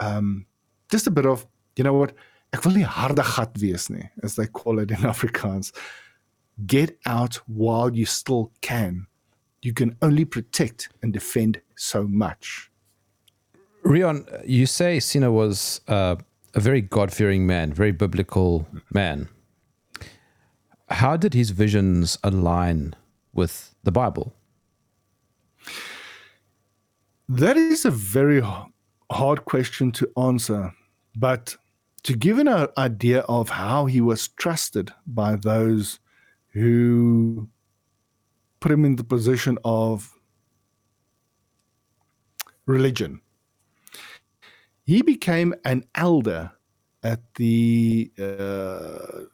Speaker 3: um, just a bit of, you know what, ek harde gat as they call it in Afrikaans. Get out while you still can. You can only protect and defend so much.
Speaker 2: Riaan, you say Siener was uh, a very God fearing man, very biblical man. How did his visions align with the Bible?
Speaker 3: That is a very hard question to answer, but to give an idea of how he was trusted by those who put him in the position of religion. He became an elder at the uh,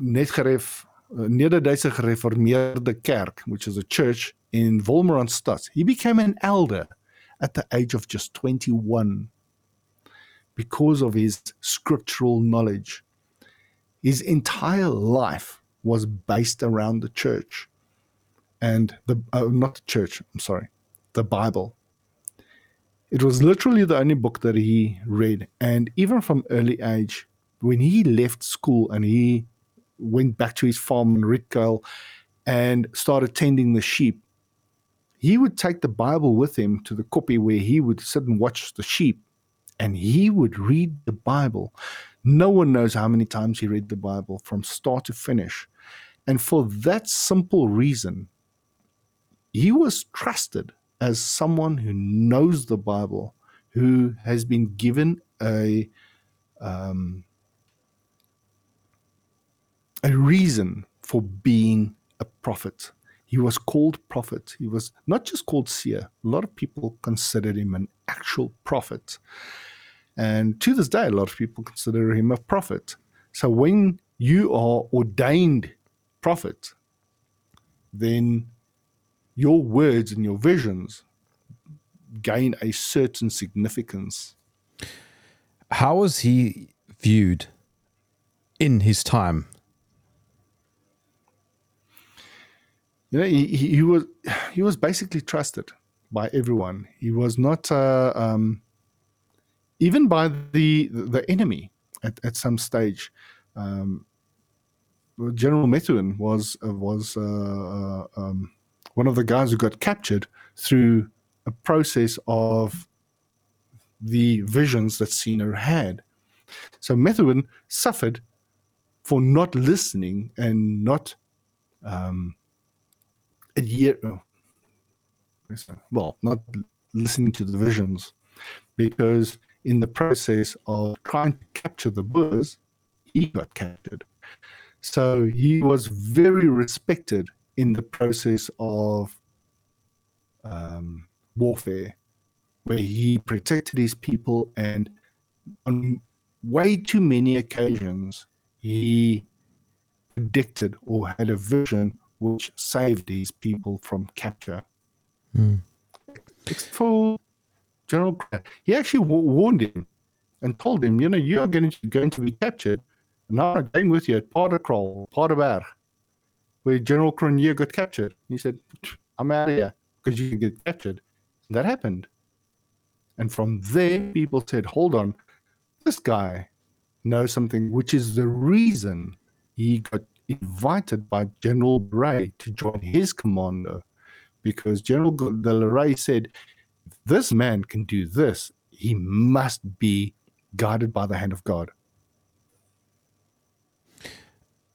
Speaker 3: Netgeref Nederduitse Gereformeerde Kerk, which is a church in Wolmaransstad. He became an elder at the age of just 21 because of his scriptural knowledge. His entire life was based around the church and the uh, not the church, I'm sorry, the Bible. It was literally the only book that he read and even from early age when he left school and he went back to his farm in Rietkuil and started tending the sheep, he would take the Bible with him to the koppie where he would sit and watch the sheep and he would read the Bible. No one knows how many times he read the Bible from start to finish. And for that simple reason, he was trusted as someone who knows the Bible, who has been given a um, a reason for being a prophet. He was called prophet. He was not just called seer. A lot of people considered him an actual prophet. And to this day, a lot of people consider him a prophet. So when you are ordained prophet, then your words and your visions gain a certain significance.
Speaker 2: How was he viewed in his time?
Speaker 3: You know, he, he, was he was basically trusted by everyone. He was not uh, um, even by the the enemy at, at some stage. Um, General Methuen was uh, was uh, uh, um, one of the guys who got captured through a process of the visions that Siener had. So Methuen suffered for not listening and not um, adhere, oh, well, not listening to the visions, because in the process of trying to capture the Boers, he got captured. So he was very respected in the process of um, warfare, where he protected his people, and on way too many occasions he predicted or had a vision which saved these people from capture.
Speaker 2: Mm.
Speaker 3: Except for General Grant. He actually warned him and told him, you know, you are going to, going to be captured. And I'm going with you at Paardekraal, Paardeberg, where General Cronje got captured. He said, I'm out of here because you can get captured. And that happened. And from there, people said, hold on, this guy knows something, which is the reason he got invited by General Bray to join his commando. Because General de Rey said, this man can do this. He must be guided by the hand of God.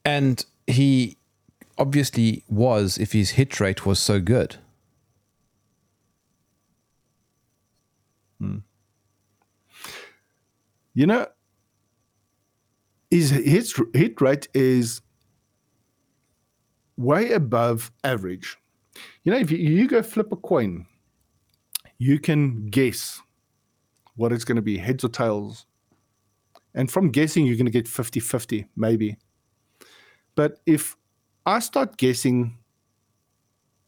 Speaker 2: And he obviously was if his hit rate was so good.
Speaker 3: Hmm. You know, his hit, hit rate is way above average. You know, if you, you go flip a coin, you can guess what it's going to be heads or tails. And from guessing, you're going to get 50 50, maybe. But if I start guessing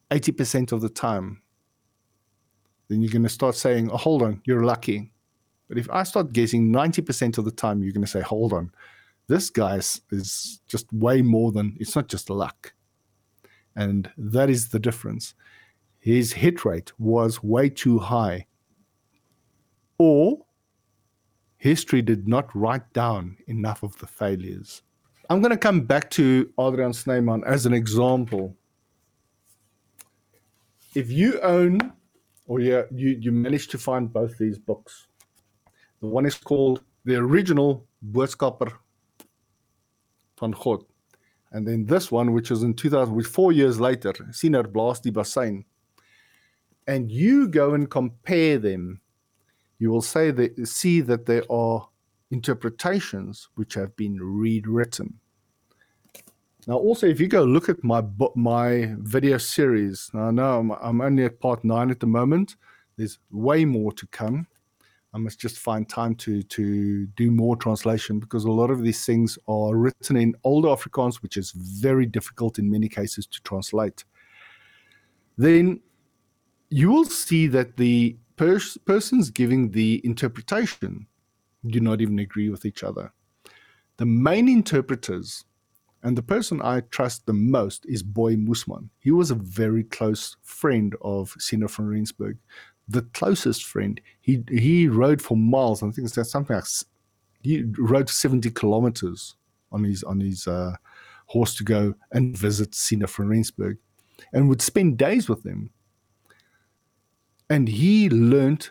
Speaker 3: 80% of the time, then you're going to start saying, oh, hold on, you're lucky. But if I start guessing 90% of the time, you're going to say, hold on, this guy is, is just way more than, it's not just luck. And that is the difference. His hit rate was way too high. Or history did not write down enough of the failures. I'm going to come back to Adrian Snyman as an example. If you own or you, you, you manage to find both these books, the one is called The Original Boodskapper van God. And then this one, which is in 2000, which four years later, Siener Blaas die Basuin. And you go and compare them, you will say that, see that there are interpretations which have been rewritten. Now, also, if you go look at my my video series, now I know I'm, I'm only at part nine at the moment. There's way more to come. I must just find time to to do more translation because a lot of these things are written in older Afrikaans, which is very difficult in many cases to translate. Then you will see that the pers- persons giving the interpretation do not even agree with each other. The main interpreters and the person I trust the most is Boy Musman. He was a very close friend of Siener van Rensburg, the closest friend. He he rode for miles. I think it's something like he rode seventy kilometers on his on his uh, horse to go and visit Siener from Rensburg, and would spend days with him. And he learned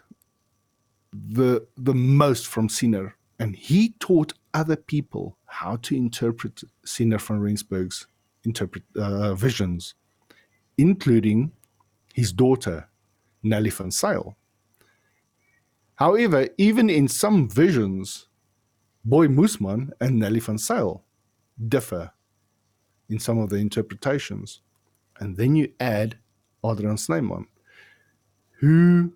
Speaker 3: the the most from Siener, and he taught other people how to interpret Siener van Rensburg's interpret, uh, visions, including his daughter, Nelly van Zyl. However, even in some visions, Boy Moosman and Nelly van Zyl differ in some of the interpretations. And then you add Adrian Snyman, who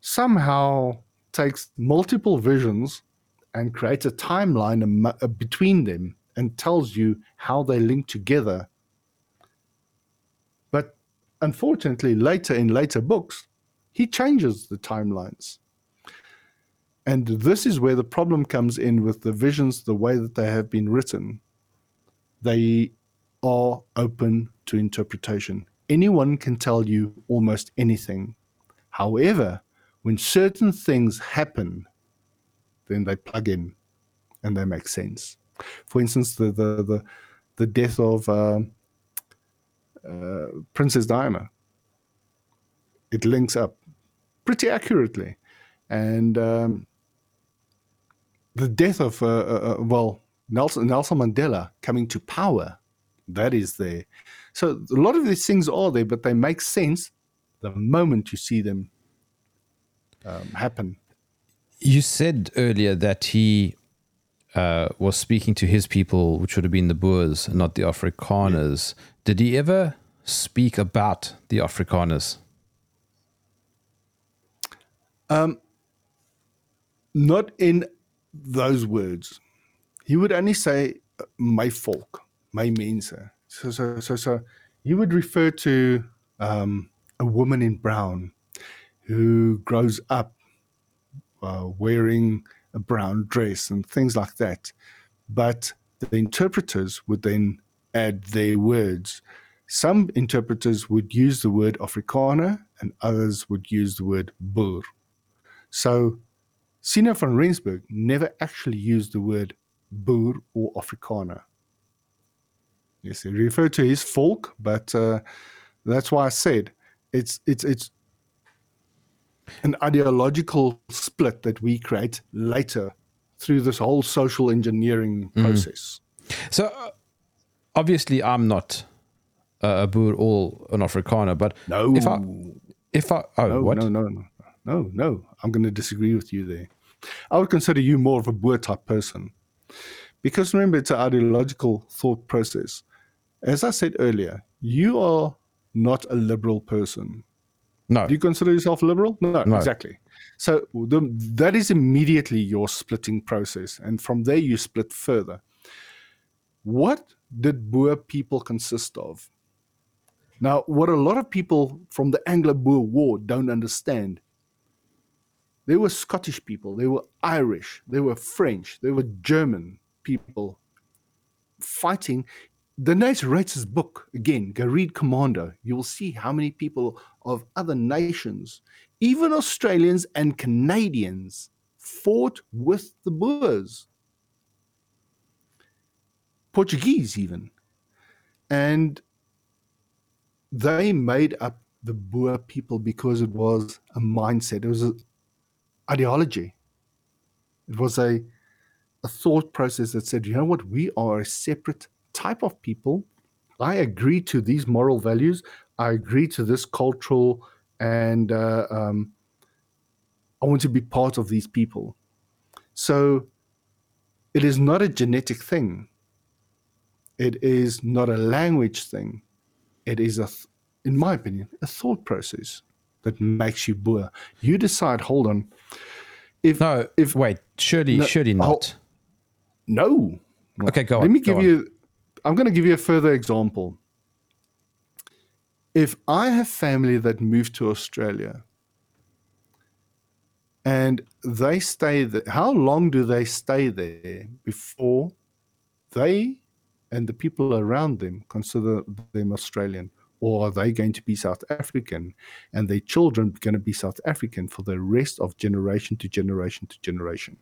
Speaker 3: somehow takes multiple visions and creates a timeline between them and tells you how they link together. Unfortunately, later in later books, he changes the timelines. And this is where the problem comes in with the visions, the way that they have been written. They are open to interpretation. Anyone can tell you almost anything. However, when certain things happen then they plug in and they make sense. For instance, the the the, the death of uh, uh, Princess Diana. It links up pretty accurately, and um, the death of uh, uh, uh, well Nelson Nelson Mandela coming to power, that is there. So a lot of these things are there, but they make sense the moment you see them um, happen.
Speaker 2: You said earlier that he uh, was speaking to his people, which would have been the Boers, not the Afrikaners. Yeah. Did he ever speak about the Afrikaners?
Speaker 3: Um, not in those words. He would only say, "My folk, my mense." So, so, so, so he would refer to um, a woman in brown who grows up uh, wearing a brown dress and things like that. But the interpreters would then add their words. Some interpreters would use the word Afrikaner and others would use the word Boer. So Siener van Rensburg never actually used the word Boer or Afrikaner. Yes, he referred to his folk, but uh, that's why I said it's it's it's an ideological split that we create later through this whole social engineering mm. process.
Speaker 2: Mm. So, obviously, I'm not uh, a Boer or an Afrikaner, but
Speaker 3: no,
Speaker 2: if I, if I, oh,
Speaker 3: no,
Speaker 2: what?
Speaker 3: No, no, no, no, no. I'm going to disagree with you there. I would consider you more of a Boer type person because remember, it's an ideological thought process. As I said earlier, you are not a liberal person.
Speaker 2: No.
Speaker 3: Do you consider yourself liberal? No, no. exactly. So the, that is immediately your splitting process. And from there, you split further. What did Boer people consist of? Now, what a lot of people from the Anglo Boer War don't understand they were Scottish people, they were Irish, they were French, they were German people fighting the Deneys Reitz his book again, go read Commando. You will see how many people of other nations, even Australians and Canadians, fought with the Boers. Portuguese, even. And they made up the Boer people because it was a mindset, it was an ideology. It was a, a thought process that said, you know what, we are a separate type of people. I agree to these moral values. I agree to this cultural, and uh, um, I want to be part of these people. So it is not a genetic thing. It is not a language thing. It is a, in my opinion, a thought process that makes you Boer. You decide. Hold on.
Speaker 2: If no, if wait, surely, no, surely not.
Speaker 3: No.
Speaker 2: Okay, go on.
Speaker 3: Let me give you I'm going to give you a further example. If I have family that moved to Australia and they stay there, how long do they stay there before they and the people around them consider them Australian? Or are they going to be South African and their children going to be South African for the rest of generation to generation to generation?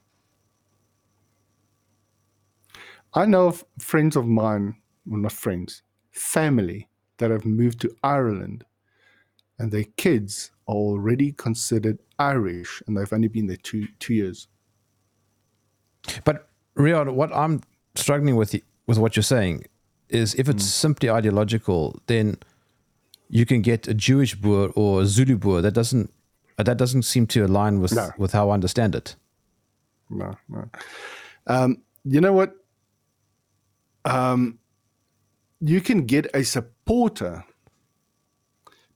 Speaker 3: I know of friends of mine, well, not friends, family that have moved to Ireland and their kids are already considered Irish and they've only been there two, two years.
Speaker 2: But, Riaan, what I'm struggling with, with what you're saying is if it's mm. simply ideological, then you can get a Jewish Boer or a Zulu Boer. That doesn't, that doesn't seem to align with, no. with how I understand it.
Speaker 3: No, no. Um, you know what? um, you can get a supporter,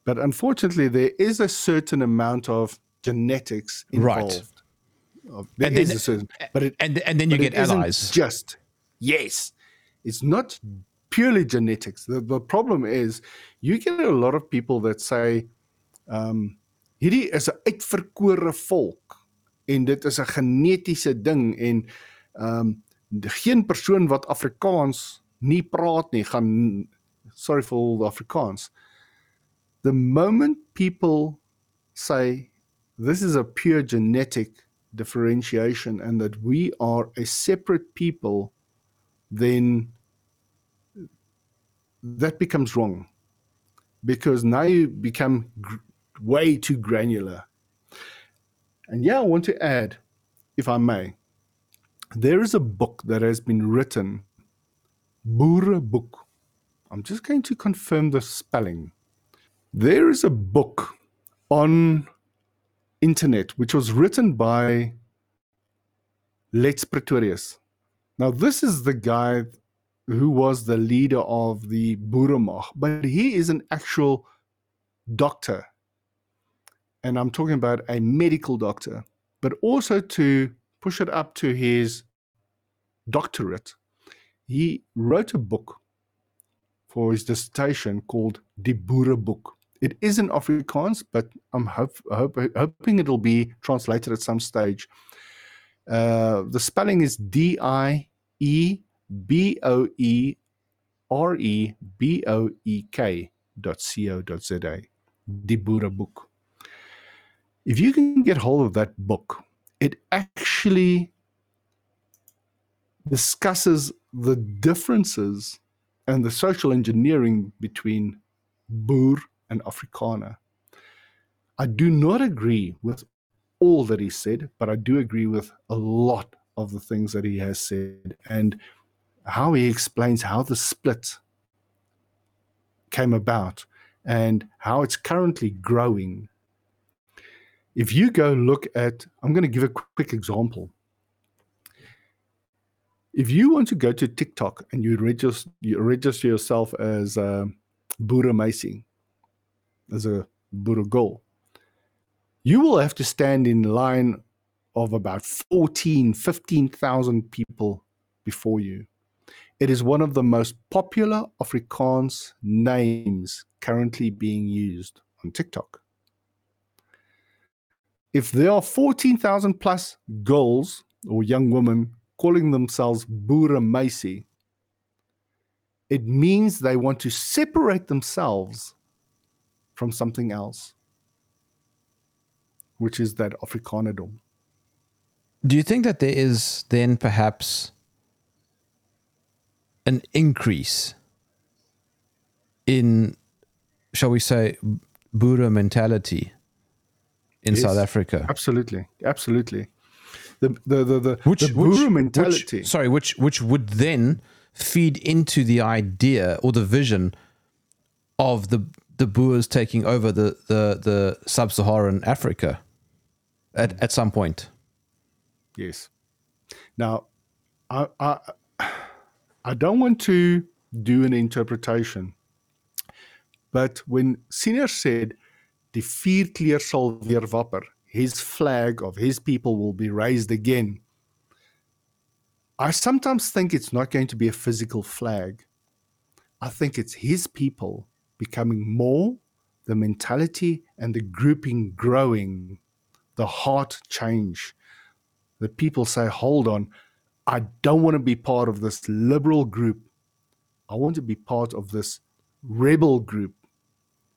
Speaker 3: but unfortunately, there is a certain amount of genetics involved.
Speaker 2: Right. There and is then, a certain, but it, and and then you get allies.
Speaker 3: Just yes, it's not purely genetics. The, the problem is you get a lot of people that say, um, hierdie is 'n uitverkore volk en dit is 'n genetiese ding en um geen persoon wat Afrikaans nie praat nie gaan sorry for all the Afrikaans. The moment people say this is a pure genetic differentiation and that we are a separate people, then that becomes wrong. because now you become gr- way too granular. And yeah, I want to add, if I may, there is a book that has been written, Boere book. I'm just going to confirm the spelling. There is a book on internet which was written by Let's Pretorius. Now, this is the guy who was the leader of the Boeremag, but he is an actual doctor. And I'm talking about a medical doctor, but also to push it up to his doctorate, he wrote a book for his dissertation called the Die Boereboek. It is in Afrikaans, but I'm hope, hope, hoping it'll be translated at some stage. Uh, the spelling is D I E B O E R E B O E K dot C O dot Z A. Die book. If you can get hold of that book, it actually discusses the differences and the social engineering between Boer and Afrikaner. I do not agree with all that he said, but I do agree with a lot of the things that he has said and how he explains how the split came about and how it's currently growing. If you go look at, I'm going to give a quick example. If you want to go to TikTok and you register, you register yourself as a Boeremeisie, as a Buddha girl, you will have to stand in line of about 14, 15,000 people before you. It is one of the most popular Afrikaans names currently being used on TikTok. If there are 14,000 plus girls or young women calling themselves Boeremeisie, it means they want to separate themselves from something else, which is that Afrikanerdom.
Speaker 2: Do you think that there is then perhaps an increase in, shall we say, Boer mentality in
Speaker 3: Yes.
Speaker 2: South Africa?
Speaker 3: Absolutely, absolutely. The the the, the,
Speaker 2: Which,
Speaker 3: the Boer
Speaker 2: which,
Speaker 3: mentality.
Speaker 2: which- sorry, which which would then feed into the idea or the vision of the the Boers taking over the the, the sub-Saharan Africa at, mm. at some point.
Speaker 3: Yes. Now, I, I I don't want to do an interpretation, but when Siener said, "Die vierkleur sal weer wapper," his flag of his people will be raised again. I sometimes think it's not going to be a physical flag. I think it's his people becoming more, the mentality and the grouping growing, the heart change the people say, hold on, I don't want to be part of this liberal group. I want to be part of this rebel group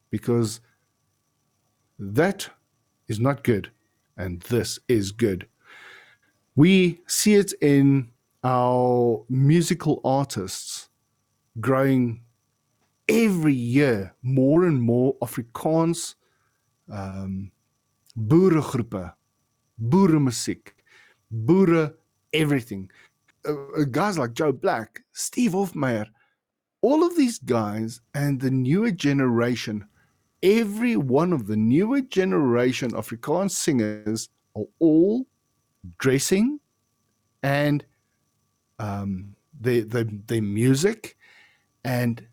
Speaker 3: because that is not good and this is good. We see it in our musical artists growing every year more and more Afrikaans um, boeregroepe, boeremusiek, boere everything. Uh, guys like Jo Black, Steve Hofmeyr, all of these guys and the newer generation, every one of the newer generation Afrikaans singers are all dressing and um, their, their, their music and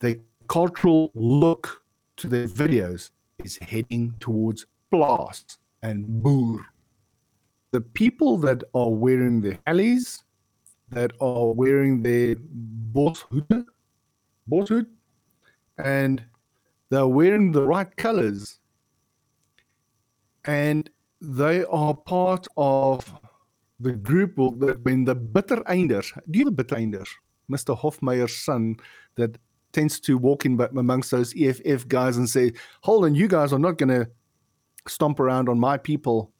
Speaker 3: their cultural look to their videos is heading towards blast and boer the people that are wearing the hellies, that are wearing their boshoed, boshoed, and they're wearing the right colors, and they are part of the group that when the bitter. Do you know bitter einders? Mr. Hofmeyr's son that tends to walk in amongst those EFF guys and say, "Hold on, you guys are not going to stomp around on my people."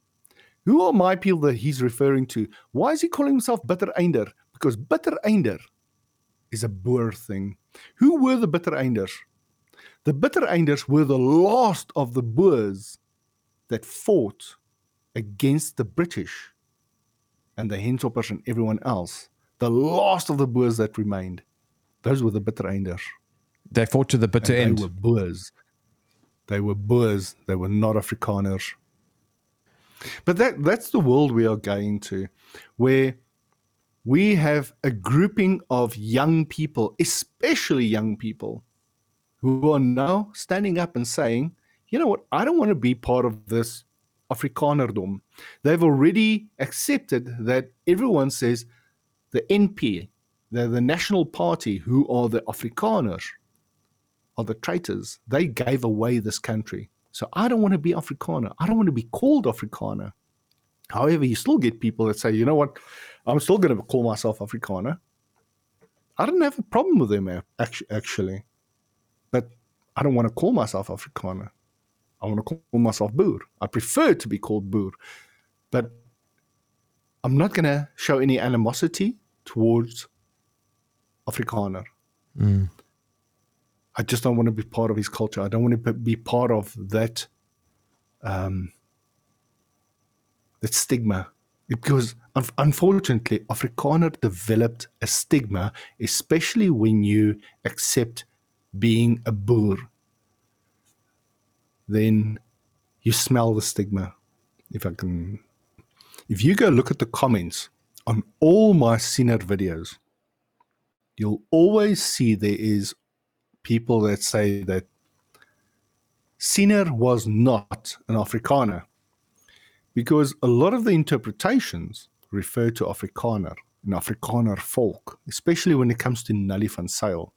Speaker 3: Who are my people that he's referring to? Why is he calling himself Bitter Einder? Because Bitter Einder is a Boer thing. Who were the Bitter Einders? The Bittereinders were the last of the Boers that fought against the British and the Hensoppers and everyone else. The last of the Boers that remained. Those were the Bittereinders.
Speaker 2: They fought to the bitter
Speaker 3: And
Speaker 2: end.
Speaker 3: They were Boers. They were Boers. They were not Afrikaners. But that that's the world we are going to, where we have a grouping of young people, especially young people, who are now standing up and saying, you know what, I don't want to be part of this Afrikanerdom. They've already accepted that everyone says the NP, the, the National Party, who are the Afrikaners, are the traitors. They gave away this country. So I don't want to be Afrikaner. I don't want to be called Afrikaner. However, you still get people that say, you know what, I'm still going to call myself Afrikaner. I don't have a problem with them actually, but I don't want to call myself Afrikaner. I want to call myself Boer. I prefer to be called Boer, but I'm not going to show any animosity towards Afrikaner. Mm. I just don't want to be part of his culture. I don't want to be part of that um, that stigma. Because unfortunately, Afrikaner developed a stigma, especially when you accept being a boer. Then you smell the stigma. If I can, if you go look at the comments on all my Siener videos, you'll always see there is people that say that Siener was not an Afrikaner because a lot of the interpretations refer to Afrikaner, an Afrikaner folk, especially when it comes to Nelly van Zyl.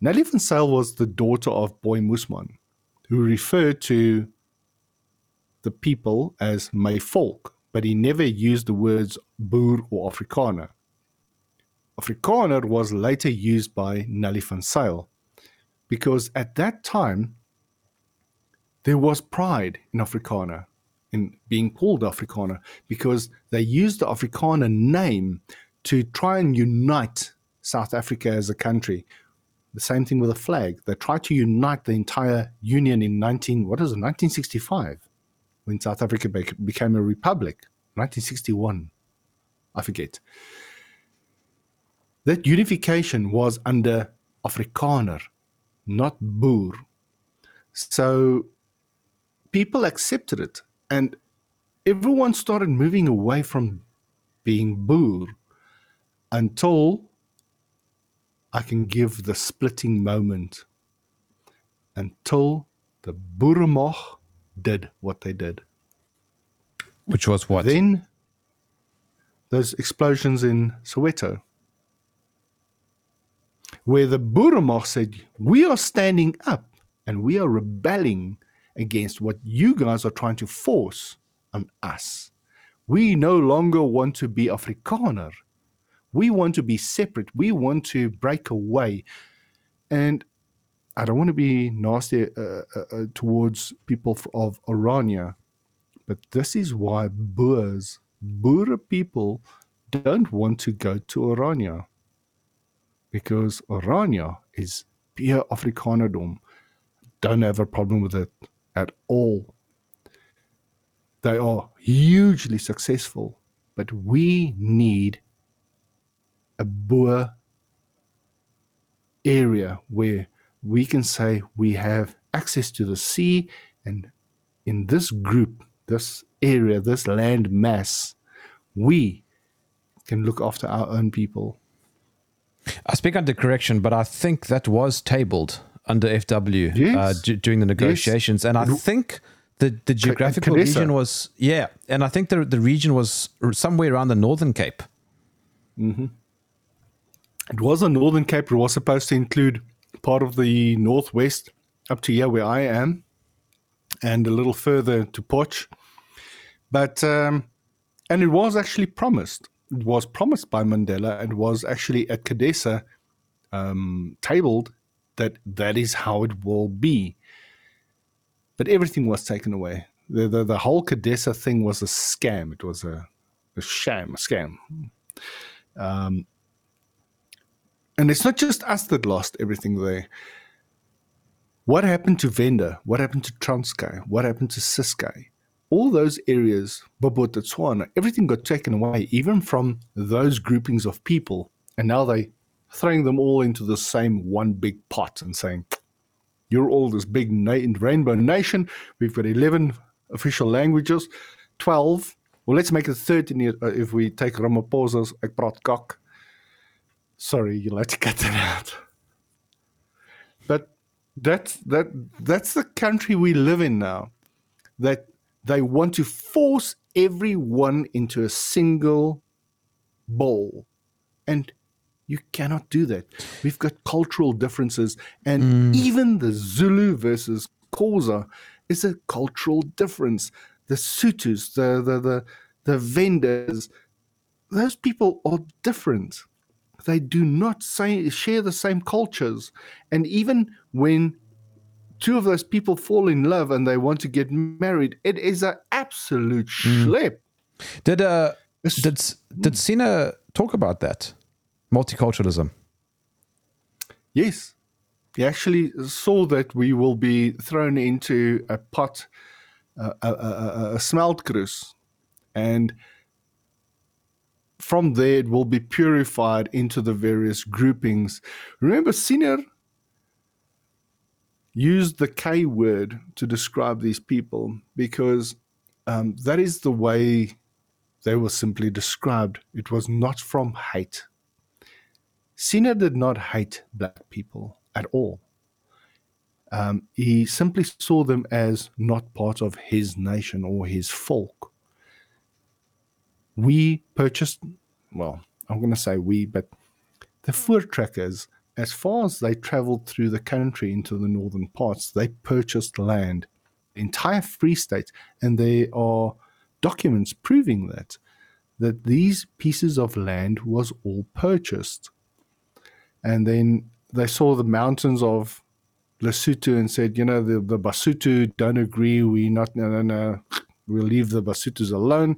Speaker 3: Nelly van Zyl was the daughter of Boy Moesman, who referred to the people as my folk, but he never used the words Boer or Afrikaner. Afrikaner was later used by Nelly van Zyl because at that time there was pride in Afrikaner, in being called Afrikaner, because they used the Afrikaner name to try and unite South Africa as a country. The same thing with the flag. They tried to unite the entire union in 19 what is it 1965 when South Africa became a republic. 1961, I forget that unification was under Afrikaner, not Boer. So people accepted it, and everyone started moving away from being Boer until I can give the splitting moment until the Boeremag did what they did.
Speaker 2: Which was what?
Speaker 3: Then those explosions in Soweto, where the Boeremag said, We are standing up and we are rebelling against what you guys are trying to force on us. We no longer want to be Afrikaner. We want to be separate. We want to break away. And I don't want to be nasty uh, uh, uh, towards people of Orania, but this is why Boers, Boer people, don't want to go to Orania. Because Orania is pure Afrikanerdom. Don't have a problem with it at all. They are hugely successful, but we need a Boer area where we can say we have access to the sea and in this group this area this land mass we can look after our own people
Speaker 2: I speak under correction, but I think that was tabled under FW
Speaker 3: Yes.
Speaker 2: uh, d- during the negotiations, and I think the the geographical region was yeah, and I think the the region was somewhere around the Northern Cape.
Speaker 3: it was on northern cape it was supposed to include part of the northwest up to here where i am and a little further to Potch. but um, and it was actually promised was promised by mandela and was actually at CODESA um, tabled that that is how it will be but everything was taken away the, the, the whole CODESA thing was a scam it was a, a sham a scam and it's not just us that lost everything there. What happened to Venda? What happened to Transkei? What happened to Ciskei? All those areas, Botswana, everything got taken away, even from those groupings of people. And now they throwing them all into the same one big pot and saying, you're all this big na- rainbow nation. We've got 11 official languages, 12. Well, let's make it 13 uh, if we take Ramaphosa's ek. Sorry, you'll have to cut that out. But that's that that's the country we live in now. That they want to force everyone into a single bowl. And you cannot do that. We've got cultural differences, and mm. even the Zulu versus Xhosa is a cultural difference. The Sutus, the the the, the Vendas, those people are different. They do not say, share the same cultures, and even when two of those people fall in love and they want to get married, it is an absolute mm. schlep.
Speaker 2: Did uh, did did Siener talk about that? multiculturalism.
Speaker 3: Yes. He actually saw that we will be thrown into a pot, uh, a, a, a smeltkroes, and from there it will be purified into the various groupings. Remember, Siener used the K word to describe these people because um, that is the way they were simply described. It was not from hate. Siener did not hate black people at all. Um, he simply saw them as not part of his nation or his folk. We purchased, well, I'm going to say we, but the Voortrekkers, as far as they traveled through the country into the northern parts, they purchased land, entire Free State, and there are documents proving that that these pieces of land was all purchased and then they saw the mountains of Lesotho and said, you know, the, the Basotho don't agree. We not no no no. We'll leave the Basothos alone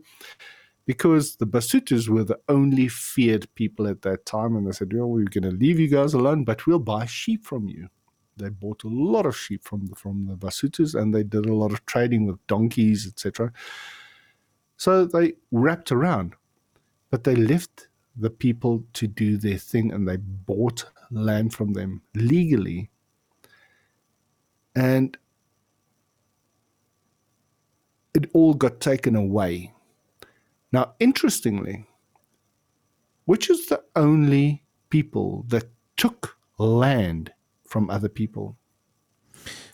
Speaker 3: because the Basothos were the only feared people at that time, and they said, well, we're going to leave you guys alone, but we'll buy sheep from you. They bought a lot of sheep from the, from the Basothos, and they did a lot of trading with donkeys, etc. So they wrapped around, but they left the people to do their thing and they bought land from them legally. And it all got taken away. Now, interestingly, which is the only people that took land from other people?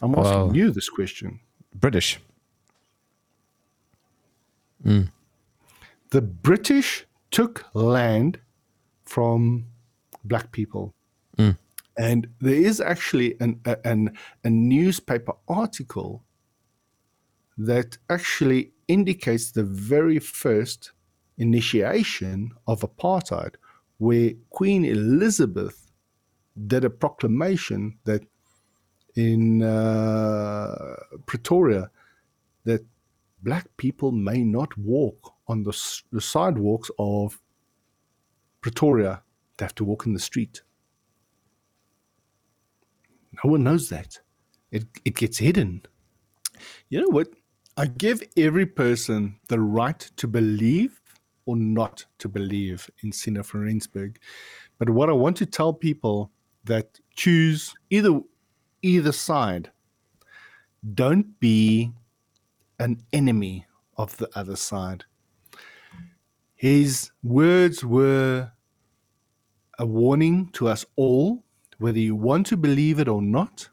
Speaker 3: I'm asking well, you this question.
Speaker 2: British.
Speaker 3: Mm. The British took land from black people. Mm. And there is actually an, a, an, a newspaper article that actually indicates the very first initiation of apartheid, where Queen Elizabeth did a proclamation that in uh, Pretoria that black people may not walk on the, the sidewalks of Pretoria. They have to walk in the street. No one knows that. It, it gets hidden. You know what? I give every person the right to believe or not to believe in Siener van Rensburg. But what I want to tell people that choose either either side, don't be an enemy of the other side. His words were a warning to us all, whether you want to believe it or not.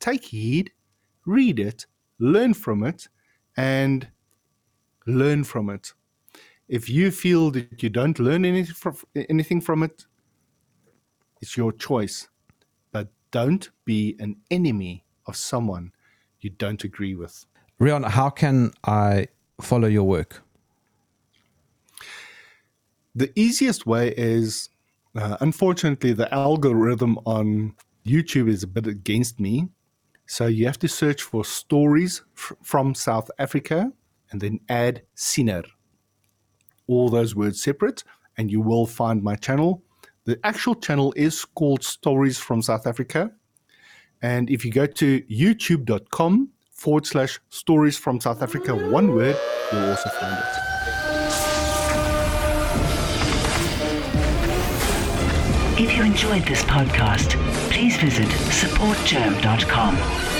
Speaker 3: Take heed, read it, learn from it, and learn from it. If you feel that you don't learn anything from it, it's your choice. But don't be an enemy of someone you don't agree with.
Speaker 2: Riaan, how can I follow your work?
Speaker 3: the easiest way is uh, unfortunately the algorithm on YouTube is a bit against me. So you have to search for stories f- from South Africa and then add Siener. All those words separate, and you will find my channel. The actual channel is called Stories from South Africa. And if you go to youtube.com forward slash stories from South Africa, one word, you'll also find it.
Speaker 1: If you enjoyed this podcast, please visit supportgerm.com